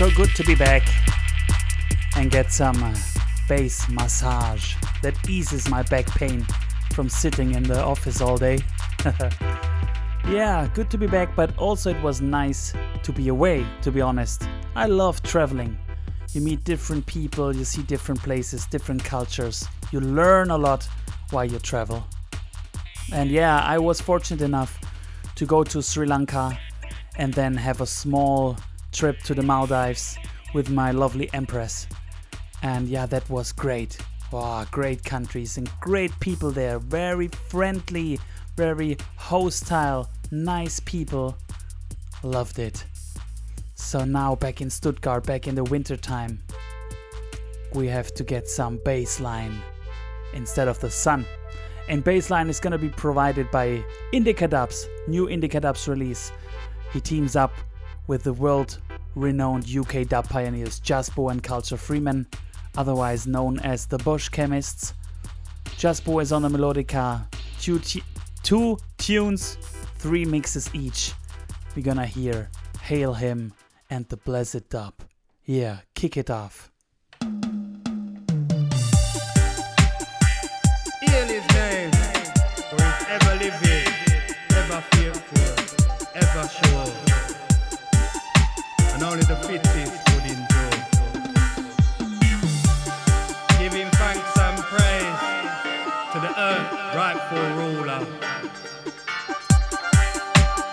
So good to be back and get some uh, bass massage that eases my back pain from sitting in the office all day. [laughs] yeah, good to be back, but also it was nice to be away, to be honest. I love traveling. You meet different people, you see different places, different cultures. You learn a lot while you travel. And yeah, I was fortunate enough to go to Sri Lanka and then have a small trip to the Maldives with my lovely Empress. And yeah, that was great. Wow, great countries and great people there. Very friendly, very hostile, nice people. Loved it. So now back in Stuttgart, back in the winter time, we have to get some bassline instead of the sun. And bassline is gonna be provided by Indica Dubs, new Indica Dubs release. He teams up with the world renowned UK dub pioneers Chazbo and Culture Freeman, otherwise known as the Bush Chemists. Chazbo is on the melodica, two, t- two tunes, three mixes each. We're gonna hear Hail Him and the Blessed Dub. Yeah, kick it off. Ever living, ever faithful, ever sure. And only the fittest could endure. Giving thanks and praise to the earth rightful ruler.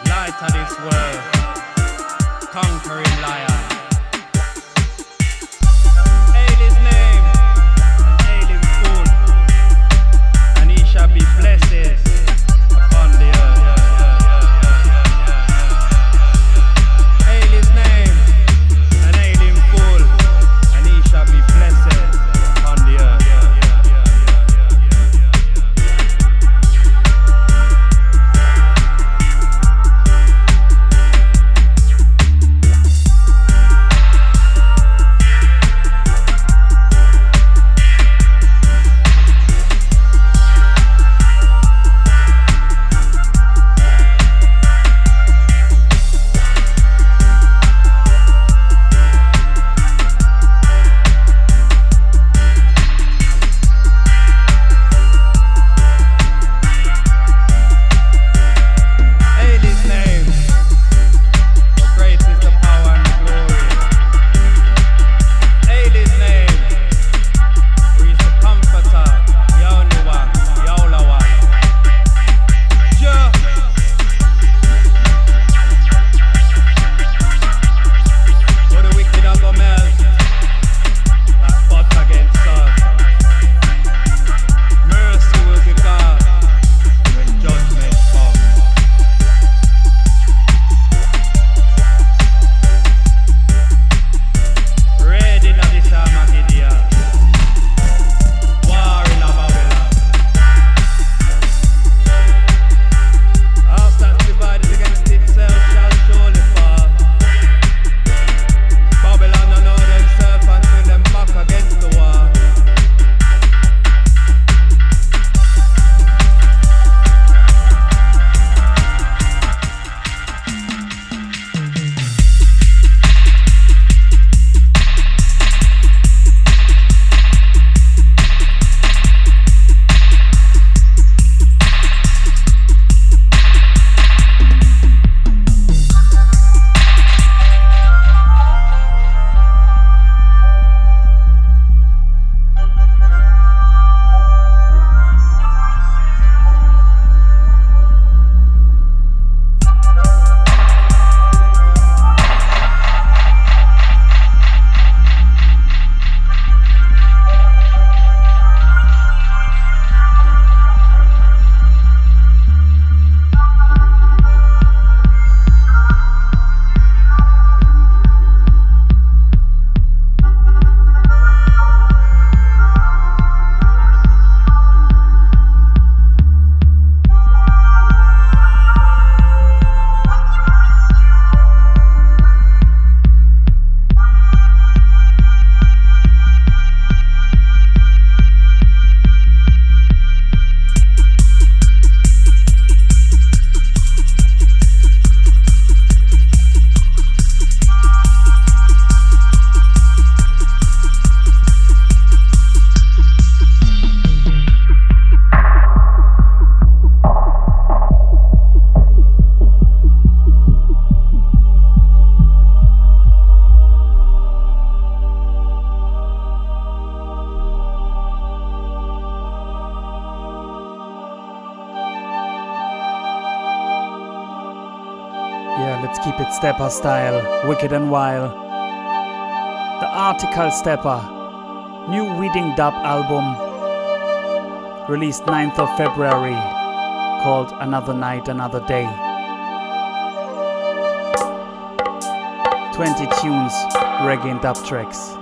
Light of this world, stepper style, wicked and wild. The Artikal Stepper, new Weeding Dub album, released 9th of February, called Another Night, Another Day. 20 tunes, reggae and dub tracks.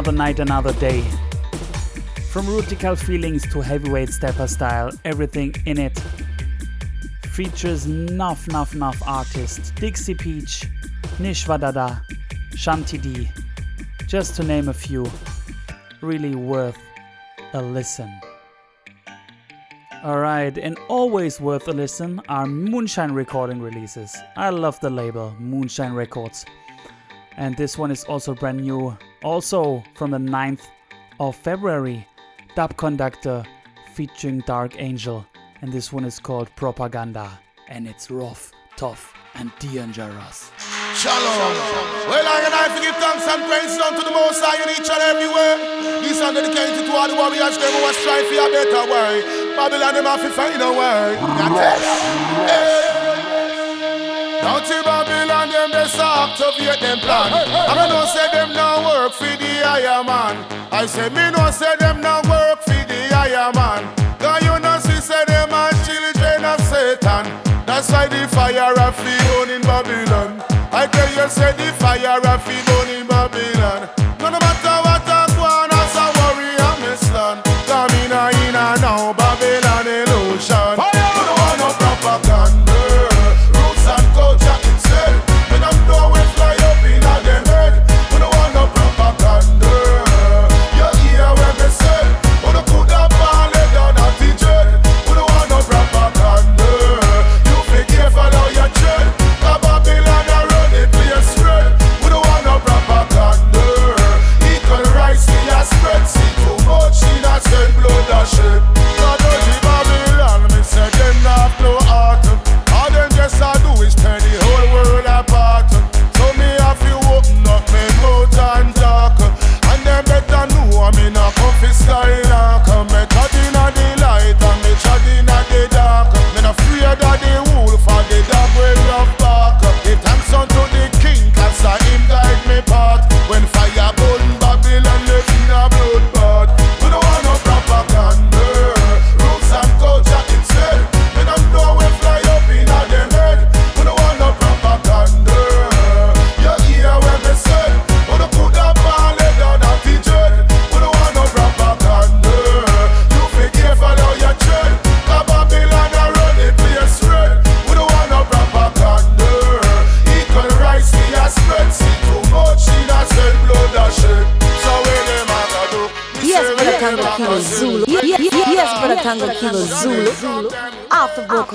Another Night, Another Day. From rootikal feelings to heavyweight stepper style, everything in it. Features nuff nuff nuff artists. Dixie Peach, Nish Wadada, Shanti D. Just to name a few. Really worth a listen. Alright, and always worth a listen are Moonshine recording releases. I love the label Moonshine Records. And this one is also brand new, also from the 9th of February. Dub Conductor featuring Dark Angel. And this one is called Propaganda. And it's rough, tough, and dangerous. Shalom. Well, I and I thanks and praise unto the Most High in each and everywhere. This dedicated to all the warriors, for a better way. Babylon, find a way. Hey. Down to Babylon, them they start to activate them plan. I mean, no say them now work for the higher man. I say me no say them now work for the higher man. Cause you know see say them are children of Satan. That's why the fire of Fion in Babylon. I tell you say the fire of Fion in Babylon. No, no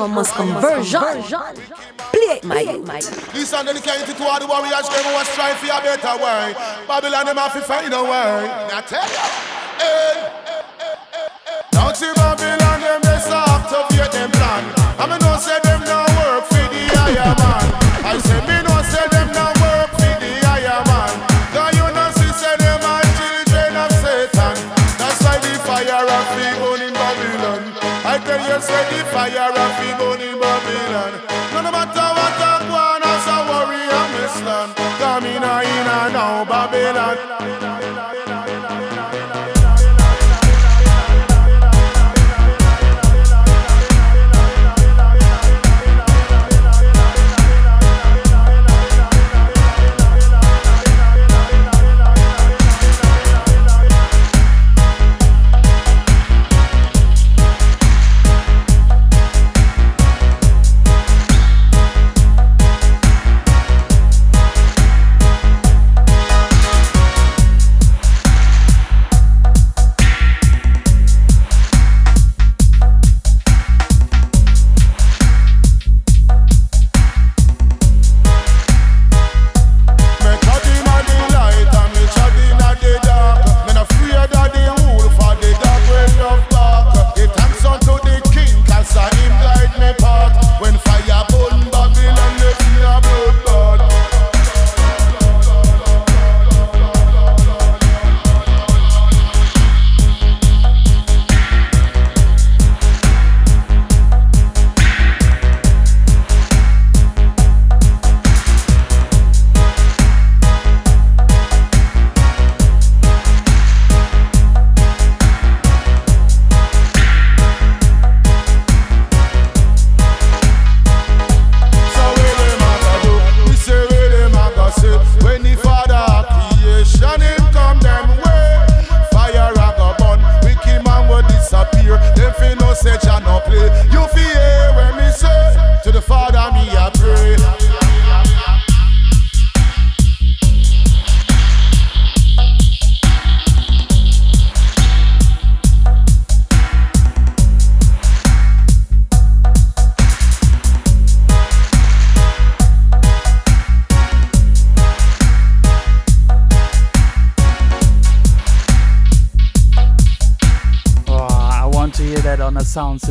Thomas conversion. Play it, Mike. This and dedicated to all the warriors, who are striving for a better way. Babylon, them have to find a way. Now tell you. Hey. fire of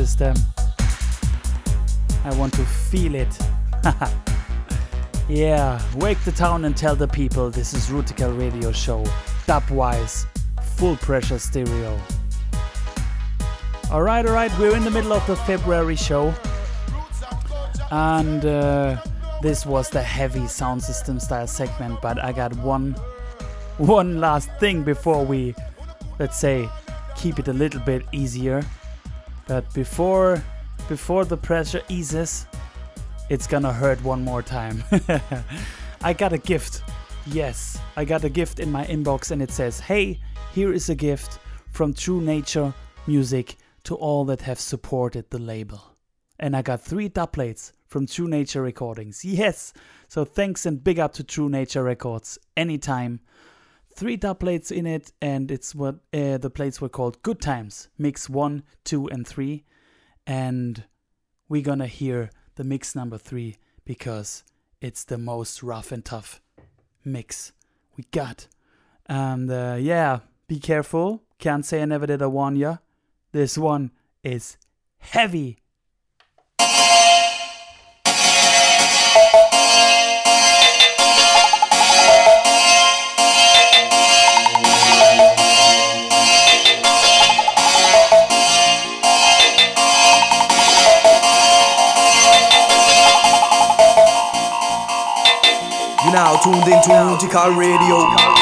system. I want to feel it. [laughs] yeah, wake the town and tell the people this is Rootikal Radio Show, dubwise, full pressure stereo. Alright, alright, we're in the middle of the February show. And uh, this was the heavy sound system style segment, but I got one one last thing before we let's say keep it a little bit easier that before before the pressure eases, it's gonna hurt one more time. [laughs] I got a gift. Yes, I got a gift in my inbox and it says, "Hey, here is a gift from True Nature Music to all that have supported the label." And I got three plates from True Nature Recordings. Yes. So thanks and big up to True Nature Records anytime Three dubplates in it, and it's what uh, the plates were called Good Times, mix one, two, and three. And we're gonna hear the mix number three because it's the most rough and tough mix we got. And uh, yeah, be careful. Can't say I never did a warn ya. This one is heavy. Tuned into Rootikal Radio.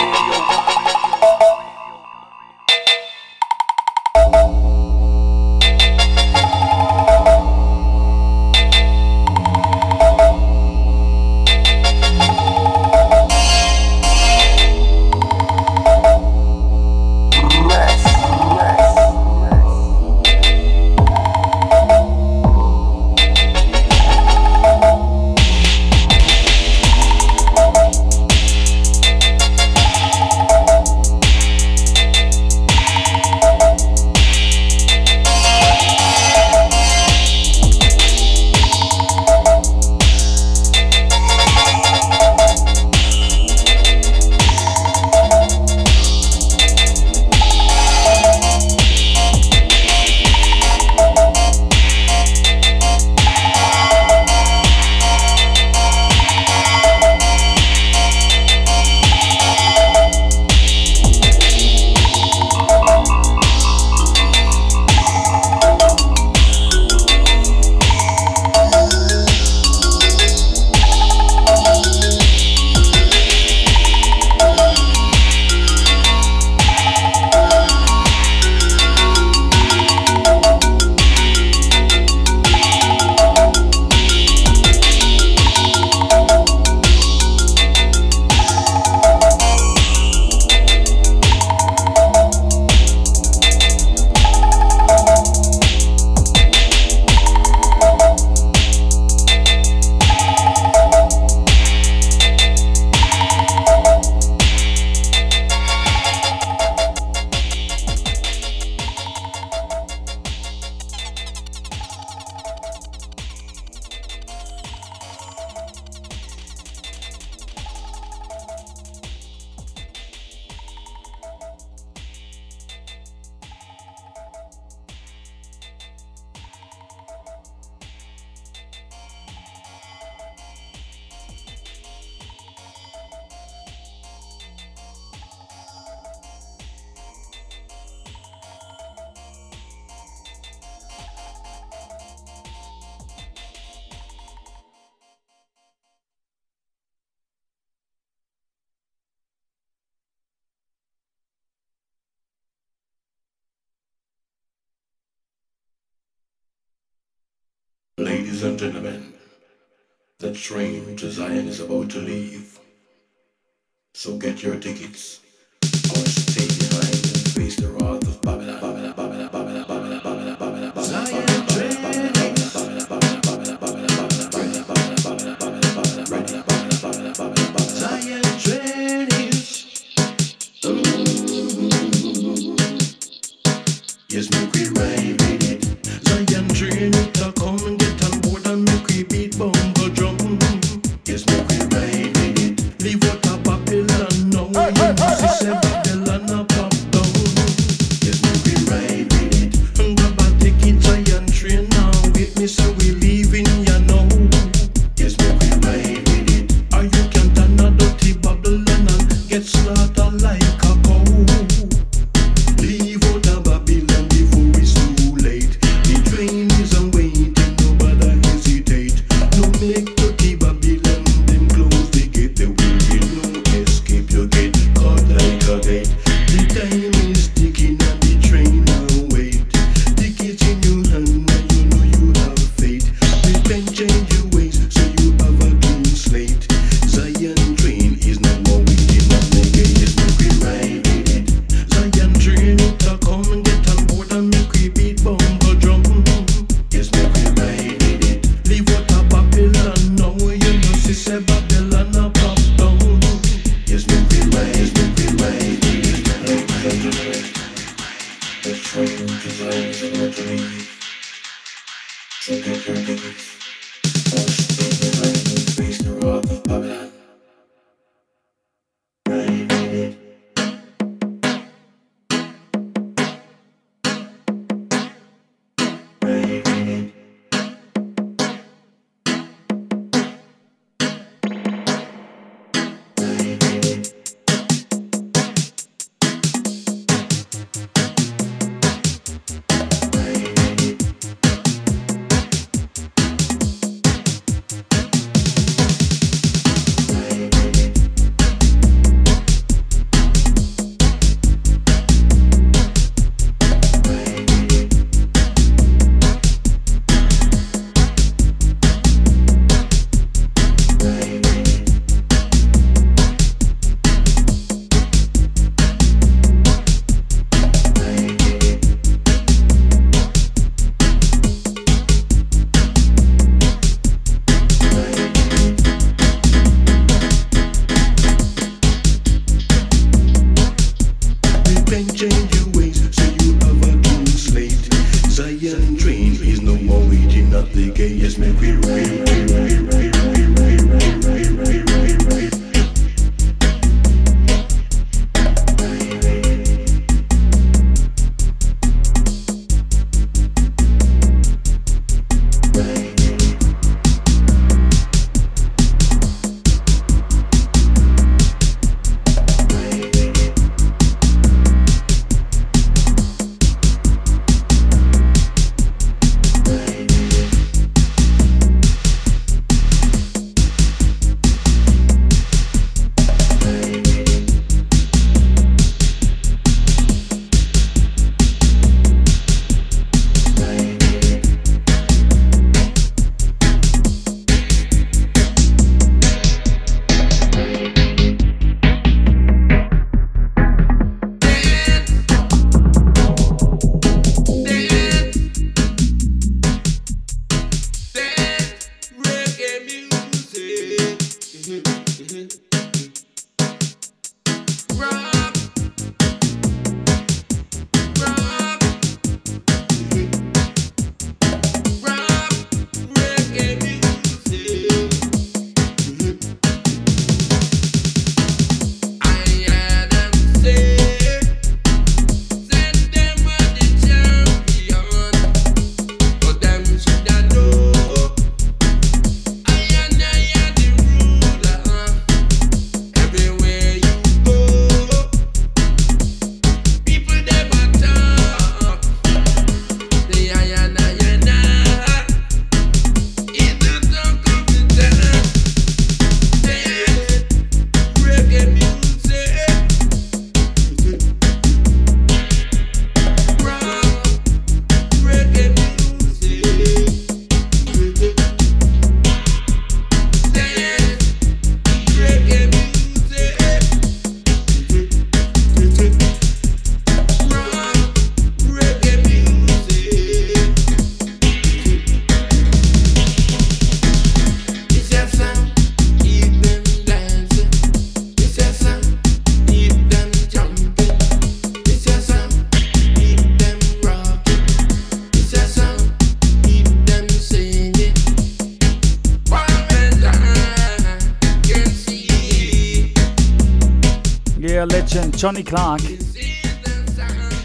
Johnny Clarke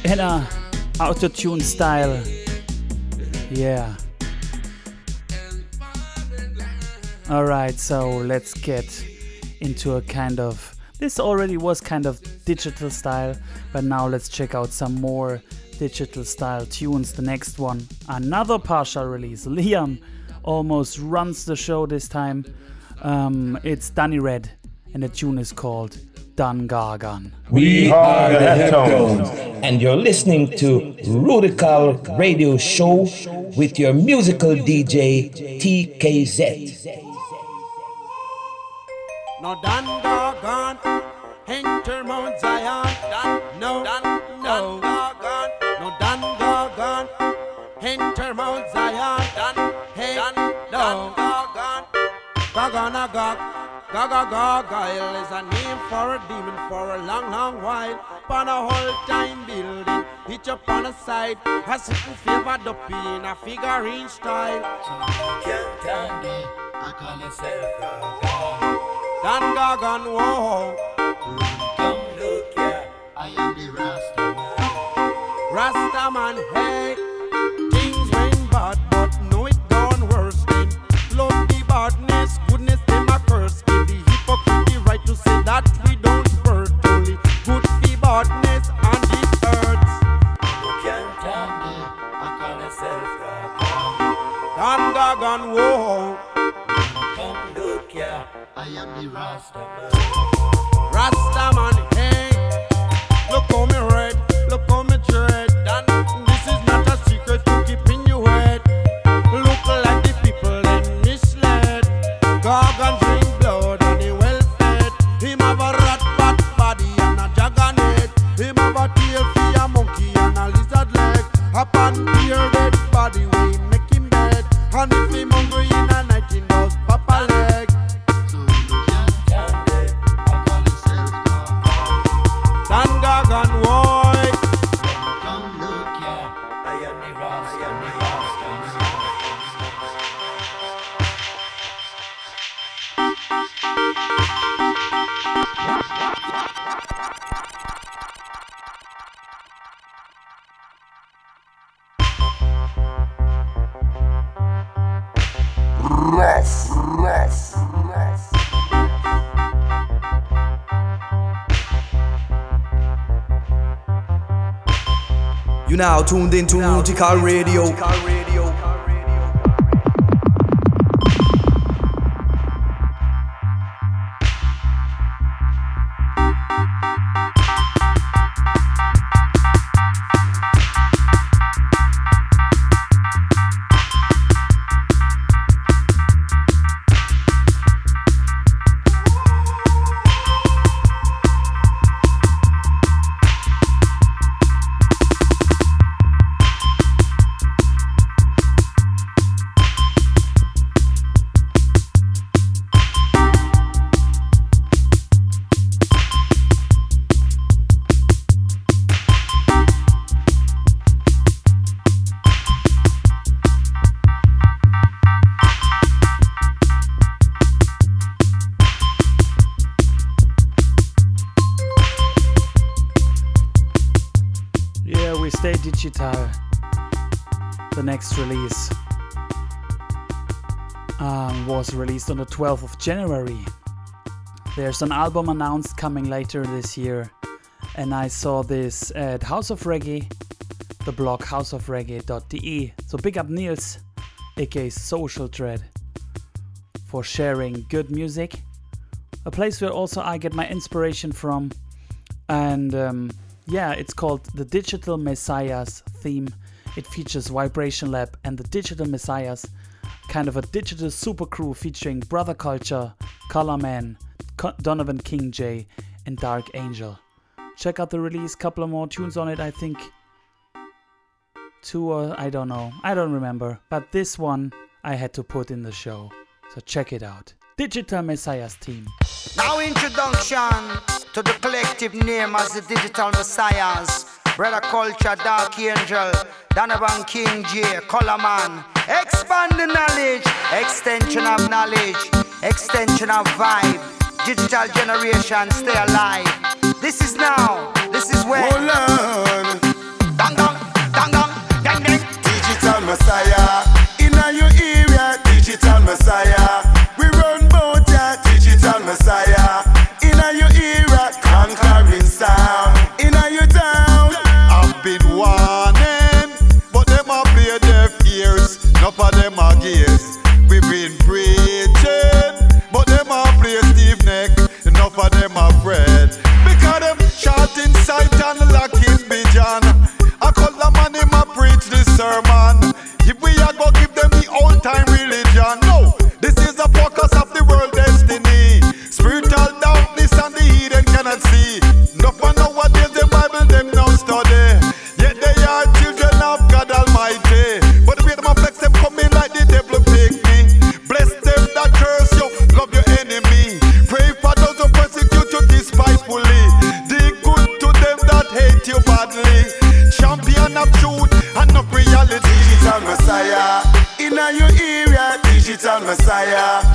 in a auto-tune style. Yeah. All right, so let's get into a kind of this already was kind of digital style, but now let's check out some more digital style tunes. The next one, another partial release. [laughs] Liam almost runs the show this time. Um, it's Danny Red, and the tune is called Dan We are the Heptones, and you're listening to Rootikal Radio Show with your musical DJ TKZ. No Dan Gargan, enter Mount Zion. Dan, no, Dan, no. Gargan, no Dan Gargan, enter Mount Zion. Dan, hey, Dan, no. Gargan, Gargan, Panagog. Gaga Gargoyle is a name for a demon for a long, long while. Upon a whole time building, hitch up on a side. Has it favored up in a figurine style. Can't candy, I call myself Gaga. Dan Gagan, whoa. Come look here, I am the Rasta man. Rasta man, hey. That we don't hurt. Only good the badness and it hurts. Can't candy, I call myself Gaga. Dan Gagan, whoa. Come look here, I am the Rasta man. Rasta man, hey. Look how me red, look how me now tuned into Rootikal Radio. Released on the 12th of January. There's an album announced coming later this year, and I saw this at House of Reggae, the blog houseofreggae.de. So big up Niels, aka Social Dread, for sharing good music. A place where also I get my inspiration from, and um, yeah, it's called the Digital Messiahs theme. It features Vibration Lab and the Digital Messiahs, kind of a digital super crew featuring Brother Culture, Color Man, Donovan King J, and Dark Angel. Check out the release, couple of more tunes on it, I think. Two or I don't know, I don't remember, but this one I had to put in the show. So check it out. Digital Messiahs team. Now introduction to the collective name as the Digital Messiahs. Brother Culture, Dark Angel, Donovan King J, Color Man. Expand the knowledge, extension of knowledge, extension of vibe. Digital generation, stay alive. This is now, this is where. Hold Man, If we are go give them the old time religion, no, this is the focus of the world destiny. Spiritual darkness and the hidden cannot see. No one what is the Bible them now study. Yet they are children of God Almighty. But wait, my flex them come in like the devil pick me. Bless them that curse you, love your enemy. Pray for those who persecute you despitefully. Do good to them that hate you badly. Champion of truth. Messiah.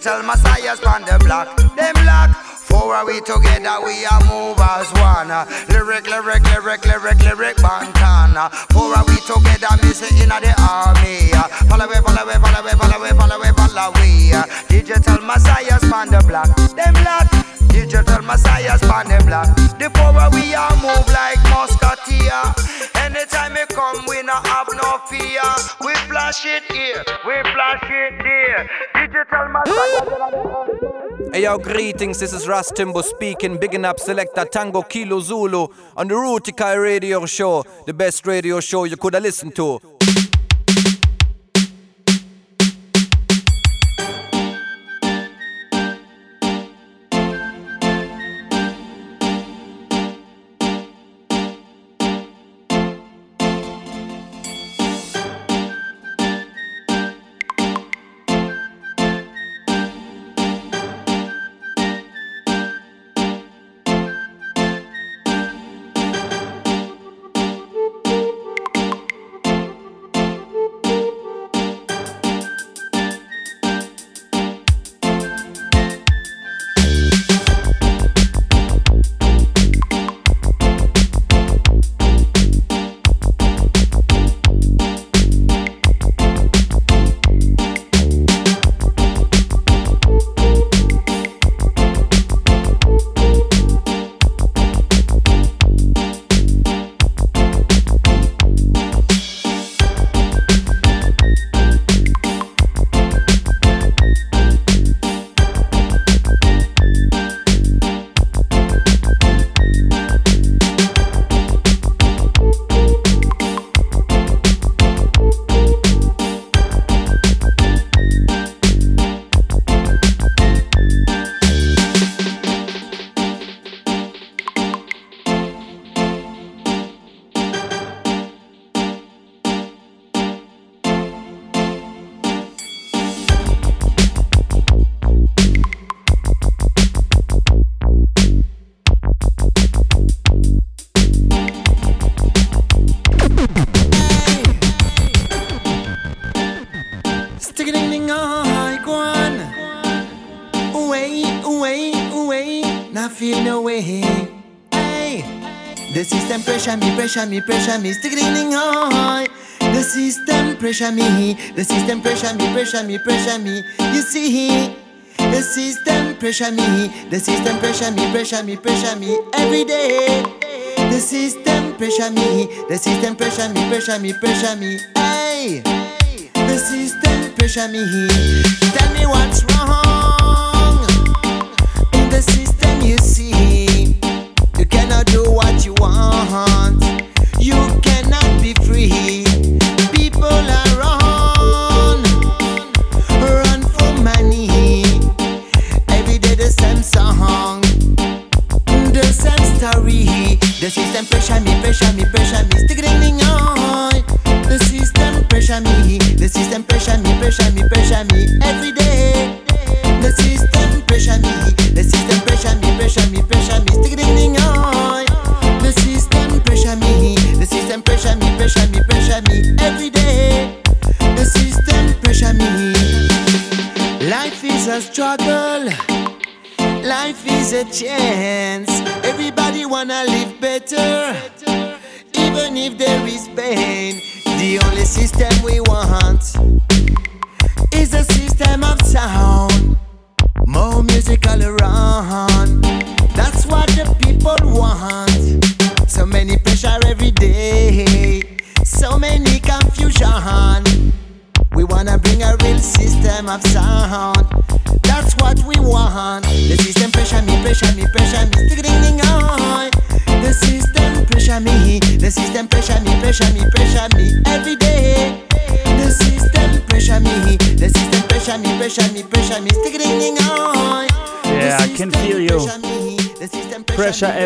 Digital messiahs on the block, them block. Four are we together, we are move as one. Lyric, lyric, lyric, lyric, lyric, Bantana. Four are we together, missing in the army. Follow away, follow away, follow away, follow away, follow away, follow away. Digital messiahs on the block, them block. Digital messiahs on the block. The four we are move like musketeer. Anytime we come, we not have no fear. We flash it here, we flash it there. Digital. Hey yo, greetings, this is Ras Timbo speaking, bigging up selector Tango Kilo Zulu on the Rootikal radio show, the best radio show you could have listened to. pressure me, pressure me, stickling high. The system pressure me, the system pressure me, pressure me, pressure me. You see, the system pressure me, the system pressure me, pressure me, pressure me every day. The system pressure me, the system pressure me, pressure me, pressure me. Hey, the system pressure me. Tell me what's wrong.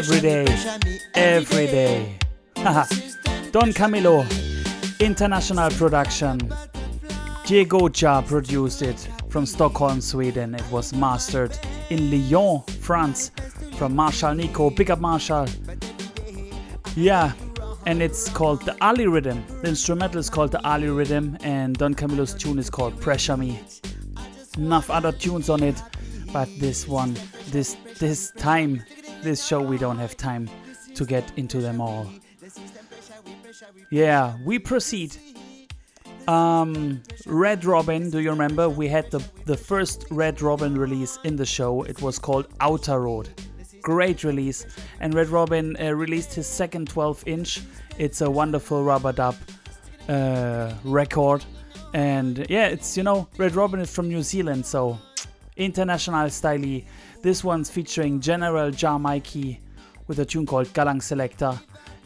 Every day. Every day. Don Camilo, international production. Diego Ja produced it from Stockholm, Sweden. It was mastered in Lyon, France, from Marshall Nico. Big up Marshall. Yeah, and it's called the Ali Rhythm. The instrumental is called the Ali Rhythm, and Don Camilo's tune is called Pressure Me. Enough other tunes on it, but this one, this this time, this show, we don't have time to get into them all. Yeah, we proceed. Um, Red Robin, do you remember? We had the, the first Red Robin release in the show. It was called Outer Road. Great release. And Red Robin uh, released his second 12 inch. It's a wonderful rubber dub uh, record. And yeah, it's, you know, Red Robin is from New Zealand, so international style. This one's featuring General Jah Mikey with a tune called Galang Selector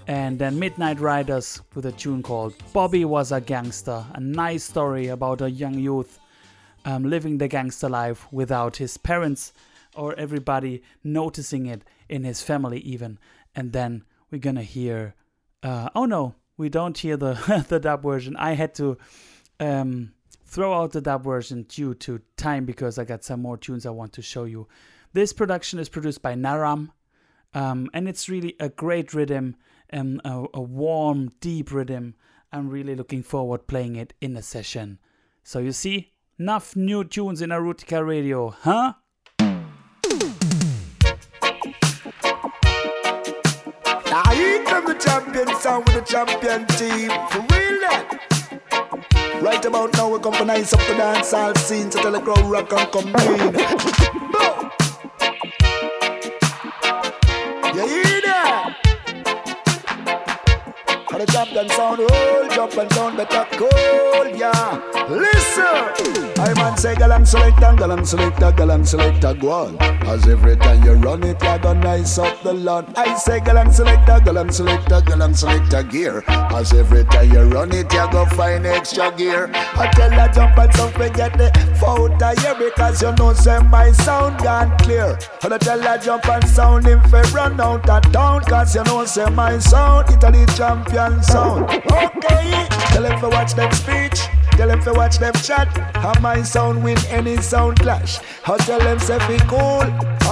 and then Midnight Riders with a tune called Bobby Was a Gangster. A nice story about a young youth um, living the gangster life without his parents or everybody noticing it in his family, even. And then we're gonna hear. Uh, oh no, we don't hear the, [laughs] the dub version. I had to um, throw out the dub version due to time because I got some more tunes I want to show you. This production is produced by Naram. Um, and it's really a great rhythm and a, a warm, deep rhythm. I'm really looking forward playing it in a session. So you see, enough new tunes in Rootikal Radio, huh? I eat from the champion sound with the champion team. For real. Right about now we come to nice up the dance all scene to tell the crowd rock and come in. You hear And the champion sound hold jump and sound better cold, yeah. Listen, I man say galang selector, galang selector, galang selector, go on. As every time you run it, you gonna nice up the lawn. I say galang selector, galang selector, galang selector gear. As every time you run it, you go find extra gear. I tell her jump and sound forget the fault I hear because you know say my sound gone clear. And I tell her jump and sound him fi run out of town cause you know say my sound Italy champion sound. Okay, tell him to watch them speech. Tell them to watch them chat. And my sound win any sound clash. I tell them say be cool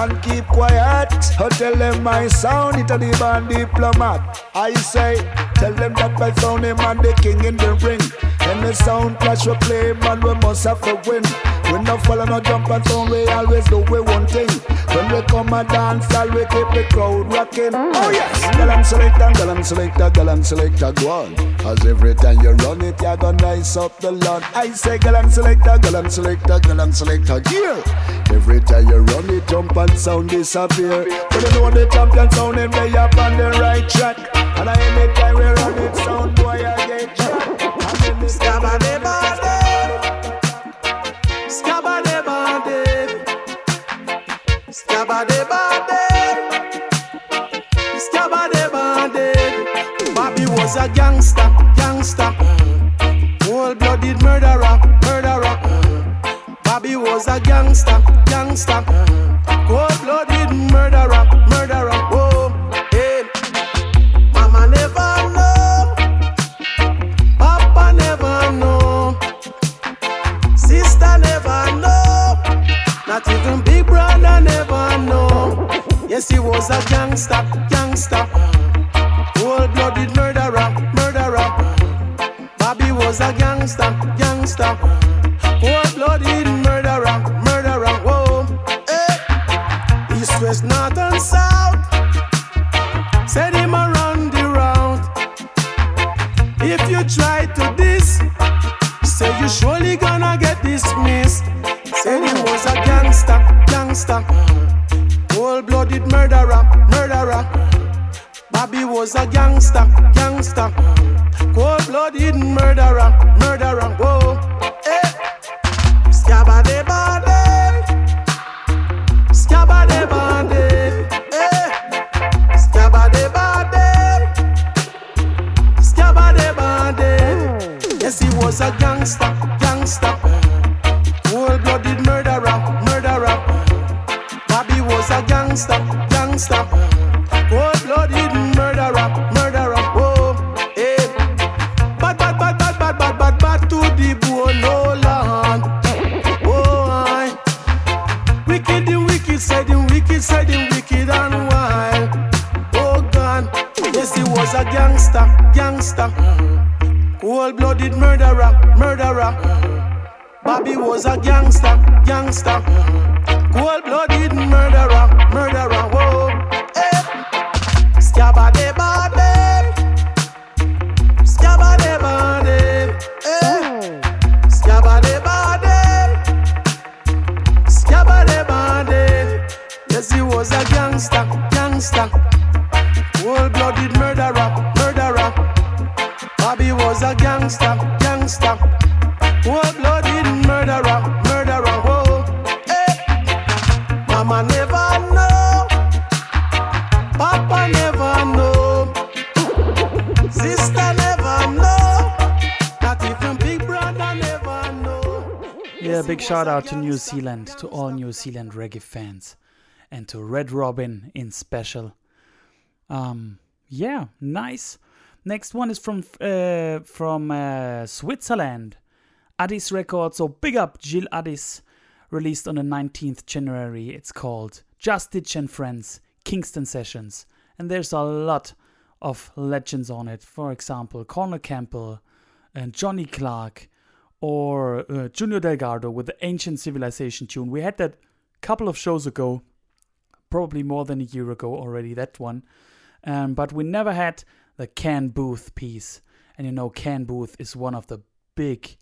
and keep quiet. I tell them my sound it a the band diplomat. I say tell them that my sound him and the king in the ring. Any sound clash we play man we must have to win. We no follow no jump and sound we always do we one thing. When we come a dance, all we keep the crowd rocking. Oh yes, galang selector, galang selector, galang selector, go on. As every time you run it, you gonna nice up the lawn. I say galang selector, galang selector, galang selector, gear. Every time you run it, jump and sound disappear. But you know the champion sound and they up on the right track. And any time we run it, sound Scabba Bobby was a gangster, gangster. Cold-blooded murderer, murderer. Bobby was a gangster, gangster. Was a gangster, gangster. didn't Zealand, to all New Zealand reggae fans, and to Red Robin in special. Um, yeah, nice. Next one is from uh, from uh, Switzerland, Addis Records. So big up Jill Addis, released on the 19th January. It's called Just Ditch and Friends Kingston Sessions, and there's a lot of legends on it. For example, Cornell Campbell and Johnny Clarke or uh, Junior Delgado with the Ancient Civilization tune. We had that couple of shows ago, probably more than a year ago already, that one. Um, but we never had the Ken Boothe piece. And you know, Ken Boothe is one of the big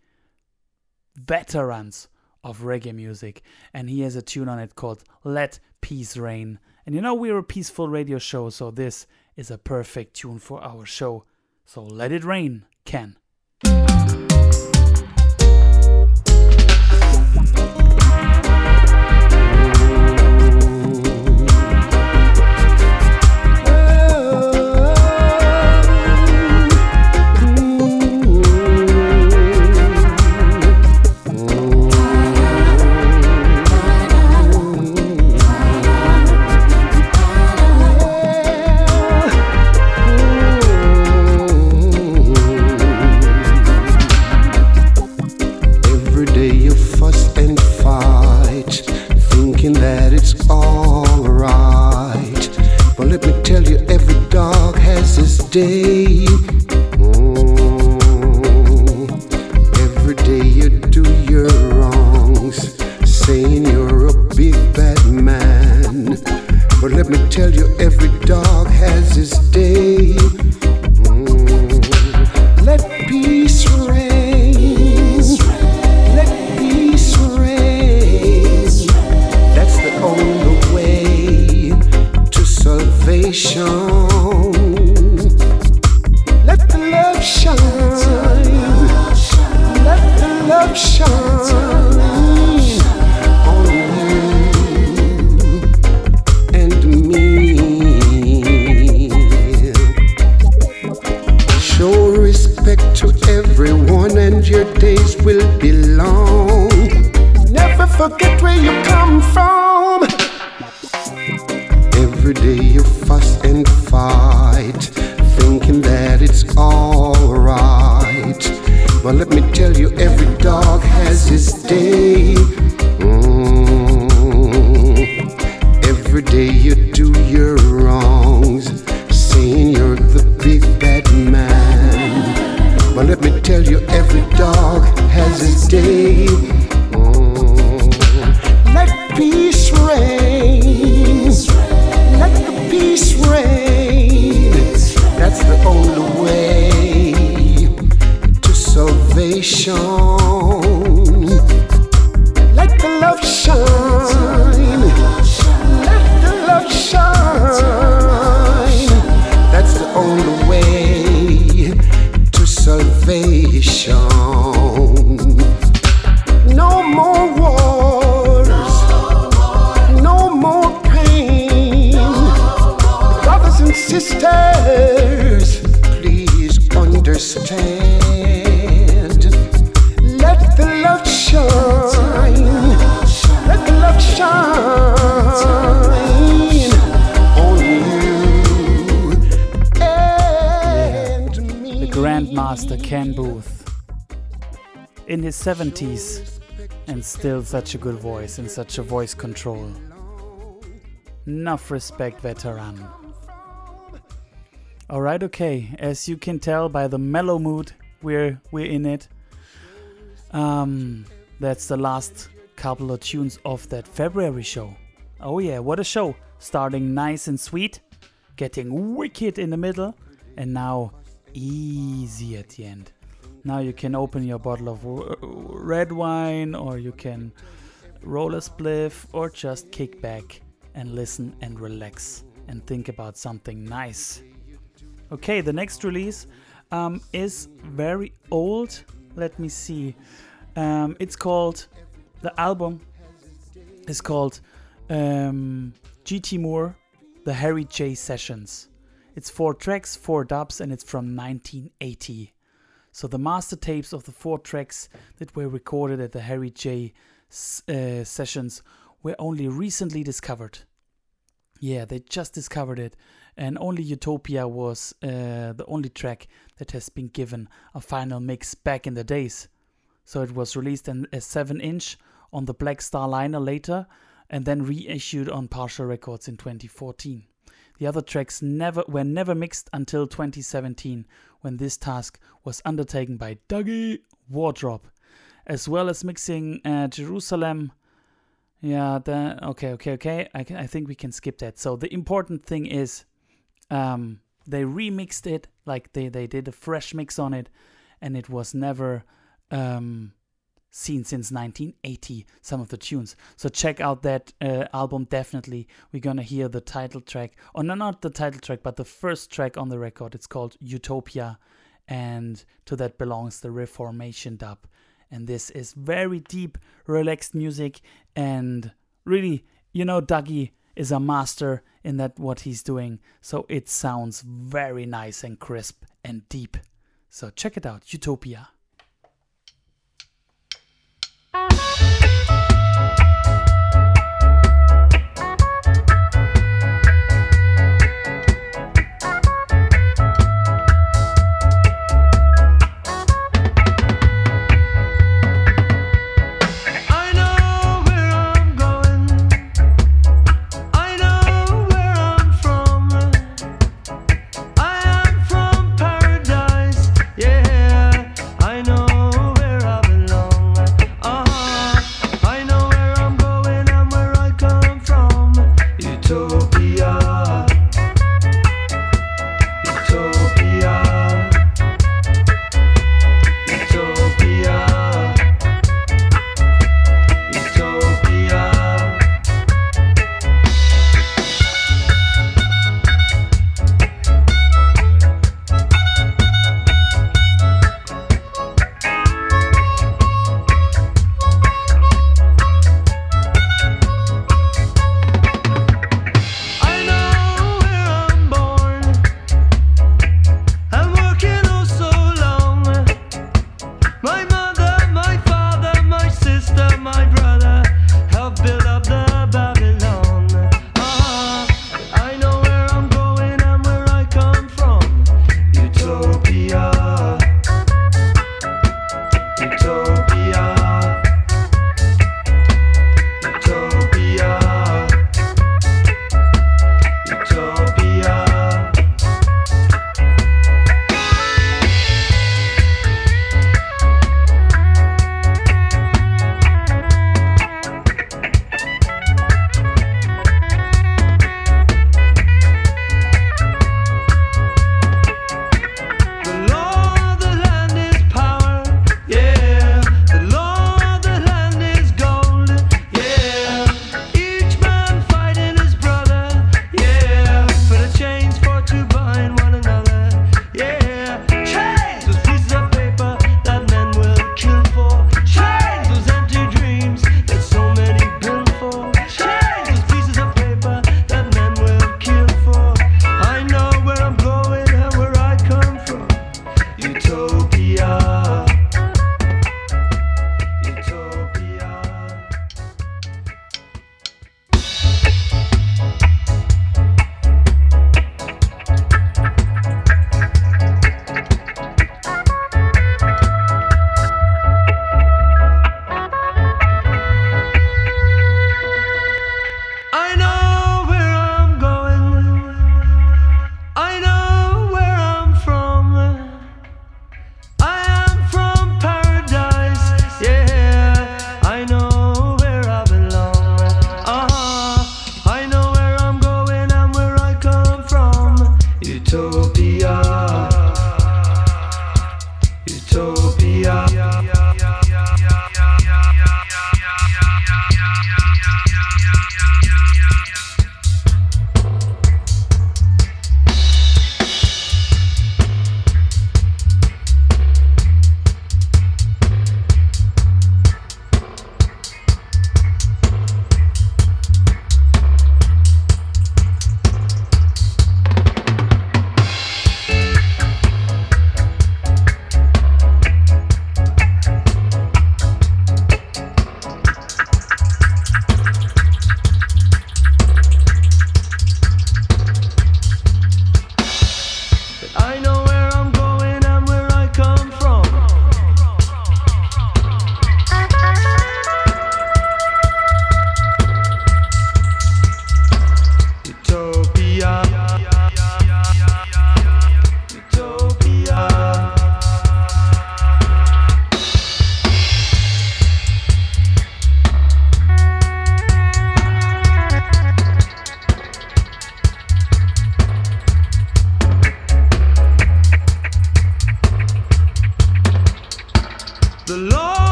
veterans of reggae music. And he has a tune on it called Let Peace Reign. And you know, we're a peaceful radio show, so this is a perfect tune for our show. So let it rain, Can. 90s and still such a good voice and such a voice control. Enough respect, veteran. Alright, okay, as you can tell by the mellow mood we're, we're in it, um, that's the last couple of tunes of that February show. Oh, yeah, what a show! Starting nice and sweet, getting wicked in the middle, and now easy at the end. Now you can open your bottle of w- red wine, or you can roll a spliff, or just kick back and listen and relax and think about something nice. Okay, the next release um, is very old. Let me see. Um, it's called the album is called um, GT Moore, the Harry J Sessions. It's four tracks, four dubs, and it's from 1980. So the master tapes of the four tracks that were recorded at the Harry J uh, sessions were only recently discovered. Yeah, they just discovered it, and only Utopia was uh, the only track that has been given a final mix back in the days. So it was released in a 7 inch on the Black Star liner later, and then reissued on Partial Records in 2014. The other tracks never were never mixed until 2017, when this task was undertaken by Dougie Wardrop, as well as mixing uh, Jerusalem. Yeah, the, okay, okay, okay. I, can, I think we can skip that. So the important thing is, um, they remixed it, like they they did a fresh mix on it, and it was never um, seen since 1980 some of the tunes. So check out that uh, album definitely. We're gonna hear the title track or no not the title track but the first track on the record. It's called utopia and to that belongs the reformation dub. And this is very deep relaxed music and really you know dougie is a master in that what he's doing. So it sounds very nice and crisp and deep. So check it out utopia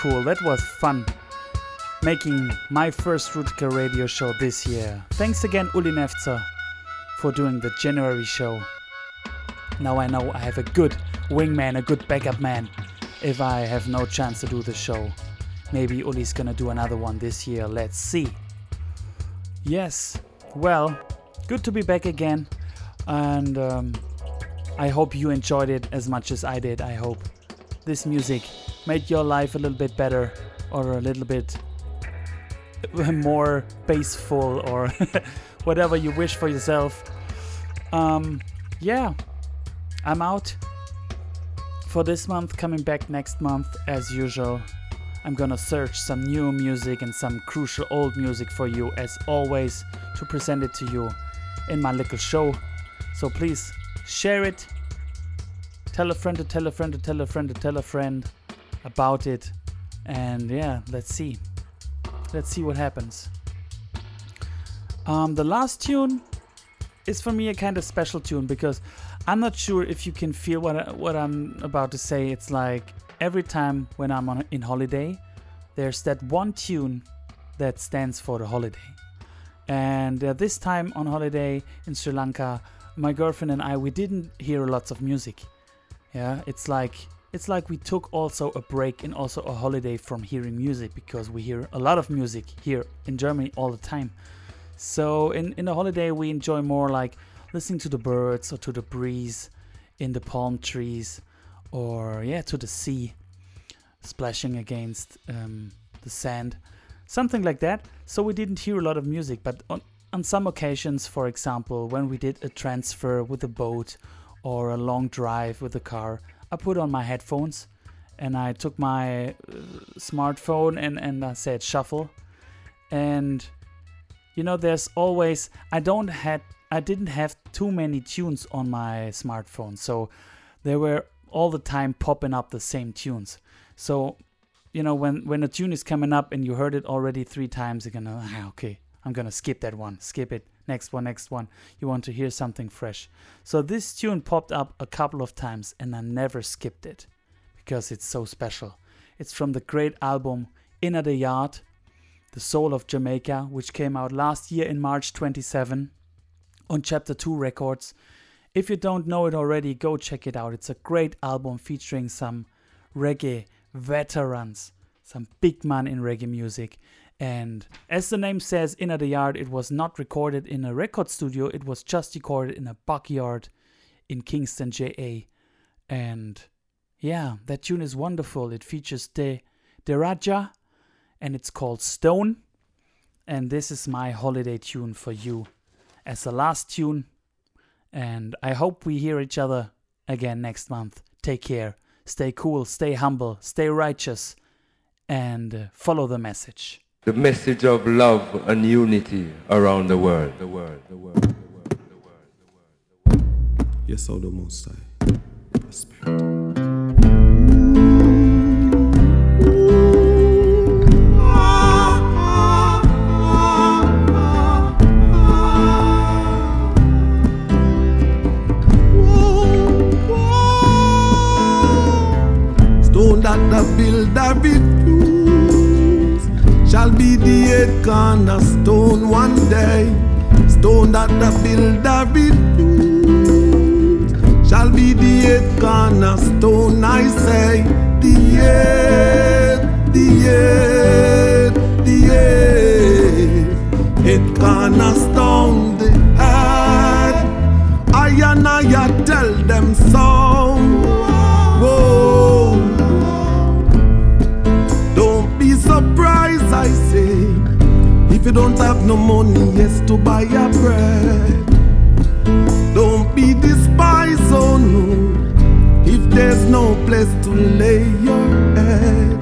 cool. That was fun. Making my first Rootikal radio show this year. Thanks again, Uli Nefzer, for doing the January show. Now I know I have a good wingman, a good backup man, if I have no chance to do the show. Maybe Uli's gonna do another one this year. Let's see. Yes, well, good to be back again. And um, I hope you enjoyed it as much as I did. I hope this music made your life a little bit better or a little bit [laughs] more baseful or [laughs] whatever you wish for yourself. Um, yeah, I'm out for this month, coming back next month as usual. I'm gonna search some new music and some crucial old music for you, as always, to present it to you in my little show. So please share it, tell a friend to tell a friend to tell a friend to tell a friend about it, and yeah, let's see. Let's see what happens. Um, the last tune is for me a kind of special tune because I'm not sure if you can feel what I, what I'm about to say. It's like every time when I'm on in holiday, there's that one tune that stands for the holiday. And uh, this time on holiday in Sri Lanka, my girlfriend and I we didn't hear lots of music. Yeah, it's like it's like we took also a break and also a holiday from hearing music because we hear a lot of music here in Germany all the time. So in in the holiday we enjoy more like listening to the birds or to the breeze in the palm trees or yeah to the sea splashing against um, the sand something like that so we didn't hear a lot of music but on, on some occasions for example when we did a transfer with a boat or a long drive with a car i put on my headphones and i took my uh, smartphone and, and i said shuffle. And you know there's always i don't had i didn't have too many tunes on my smartphone. So there were all the time popping up the same tunes. So you know when when a tune is coming up and you heard it already three times you're gonna ah, okay i'm gonna skip that one skip it next one next one. You want to hear something fresh. So this tune popped up a couple of times and i never skipped it because it's so special. It's from the great album inna de yard the soul of jamaica which came out last year in march 27 on chapter 2 records. If you don't know it already go check it out. It's a great album featuring some reggae veterans, some big man in reggae music. And as the name says, Inna de Yard, it was not recorded in a record studio, it was just recorded in a backyard in Kingston, JA, And yeah, that tune is wonderful. It features De Derajah and it's called Stone. And this is my holiday tune for you as the last tune. And I hope we hear each other again next month. Take care. Stay cool, stay humble, stay righteous, and uh, follow the message. The message of love and unity around the world. The world, the world, the world, the world, the world. Yes, all the most high. Prosperity. Stone be the eight cornerstone one day. Stone that the builder refused shall be the eight cornerstone. I say, the eight, the eight, the eight, eight cornerstone. The head. I and I tell them so. You don't have no money, yes, to buy your bread. Don't be despised, oh no, if there's no place to lay your head.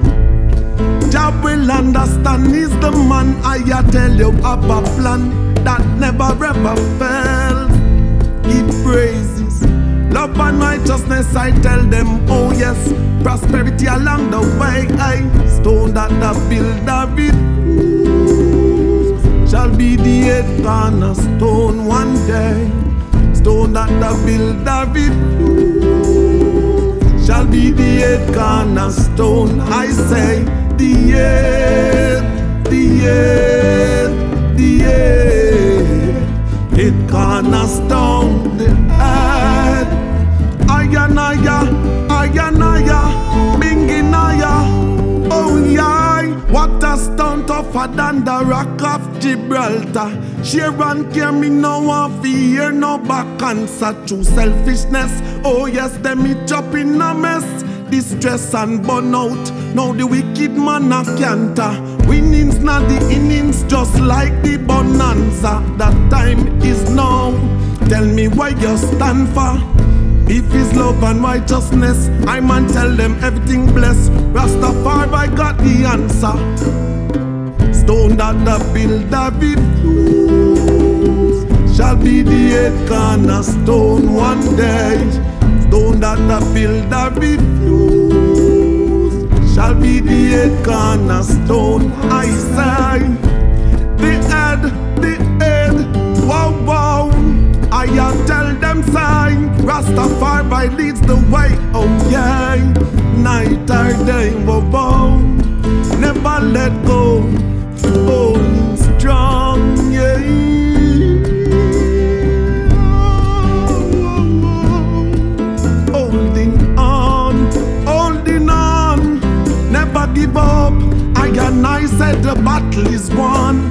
Jah will understand, he's the man I tell you have a plan that never ever fails. Give praises, love and righteousness. I tell them, oh yes, prosperity along the way. I stone that the builder refused shall be the eight cornerstone one day. Stone that the builder refused shall be the eight cornerstone. I say, the eight, the eight, the eight, eight cornerstone. The head, ayanaya, ayanaya, binginaya. Tougher than the rock of Gibraltar. Sharon care me no one fear no back answer to selfishness. Oh yes, them me chop in a mess. Distress and burnout. Now the wicked man a canter. Winnings not the innings, just like the bonanza. That time is now. Tell me why you stand for. If it's love and righteousness, I man tell them everything blessed. Rastafari, got the answer. Stone that the builder refused shall be the eight cornerstone one day. Stone that the builder refused shall be the eight cornerstone. I say, the head, the head, wow, wow. I tell them sign, Rastafari leads the way. Oh yeah, night or day, wow, wow. Never let go, holding strong, yeah. Holding on, holding on, never give up. I and I said the battle is won.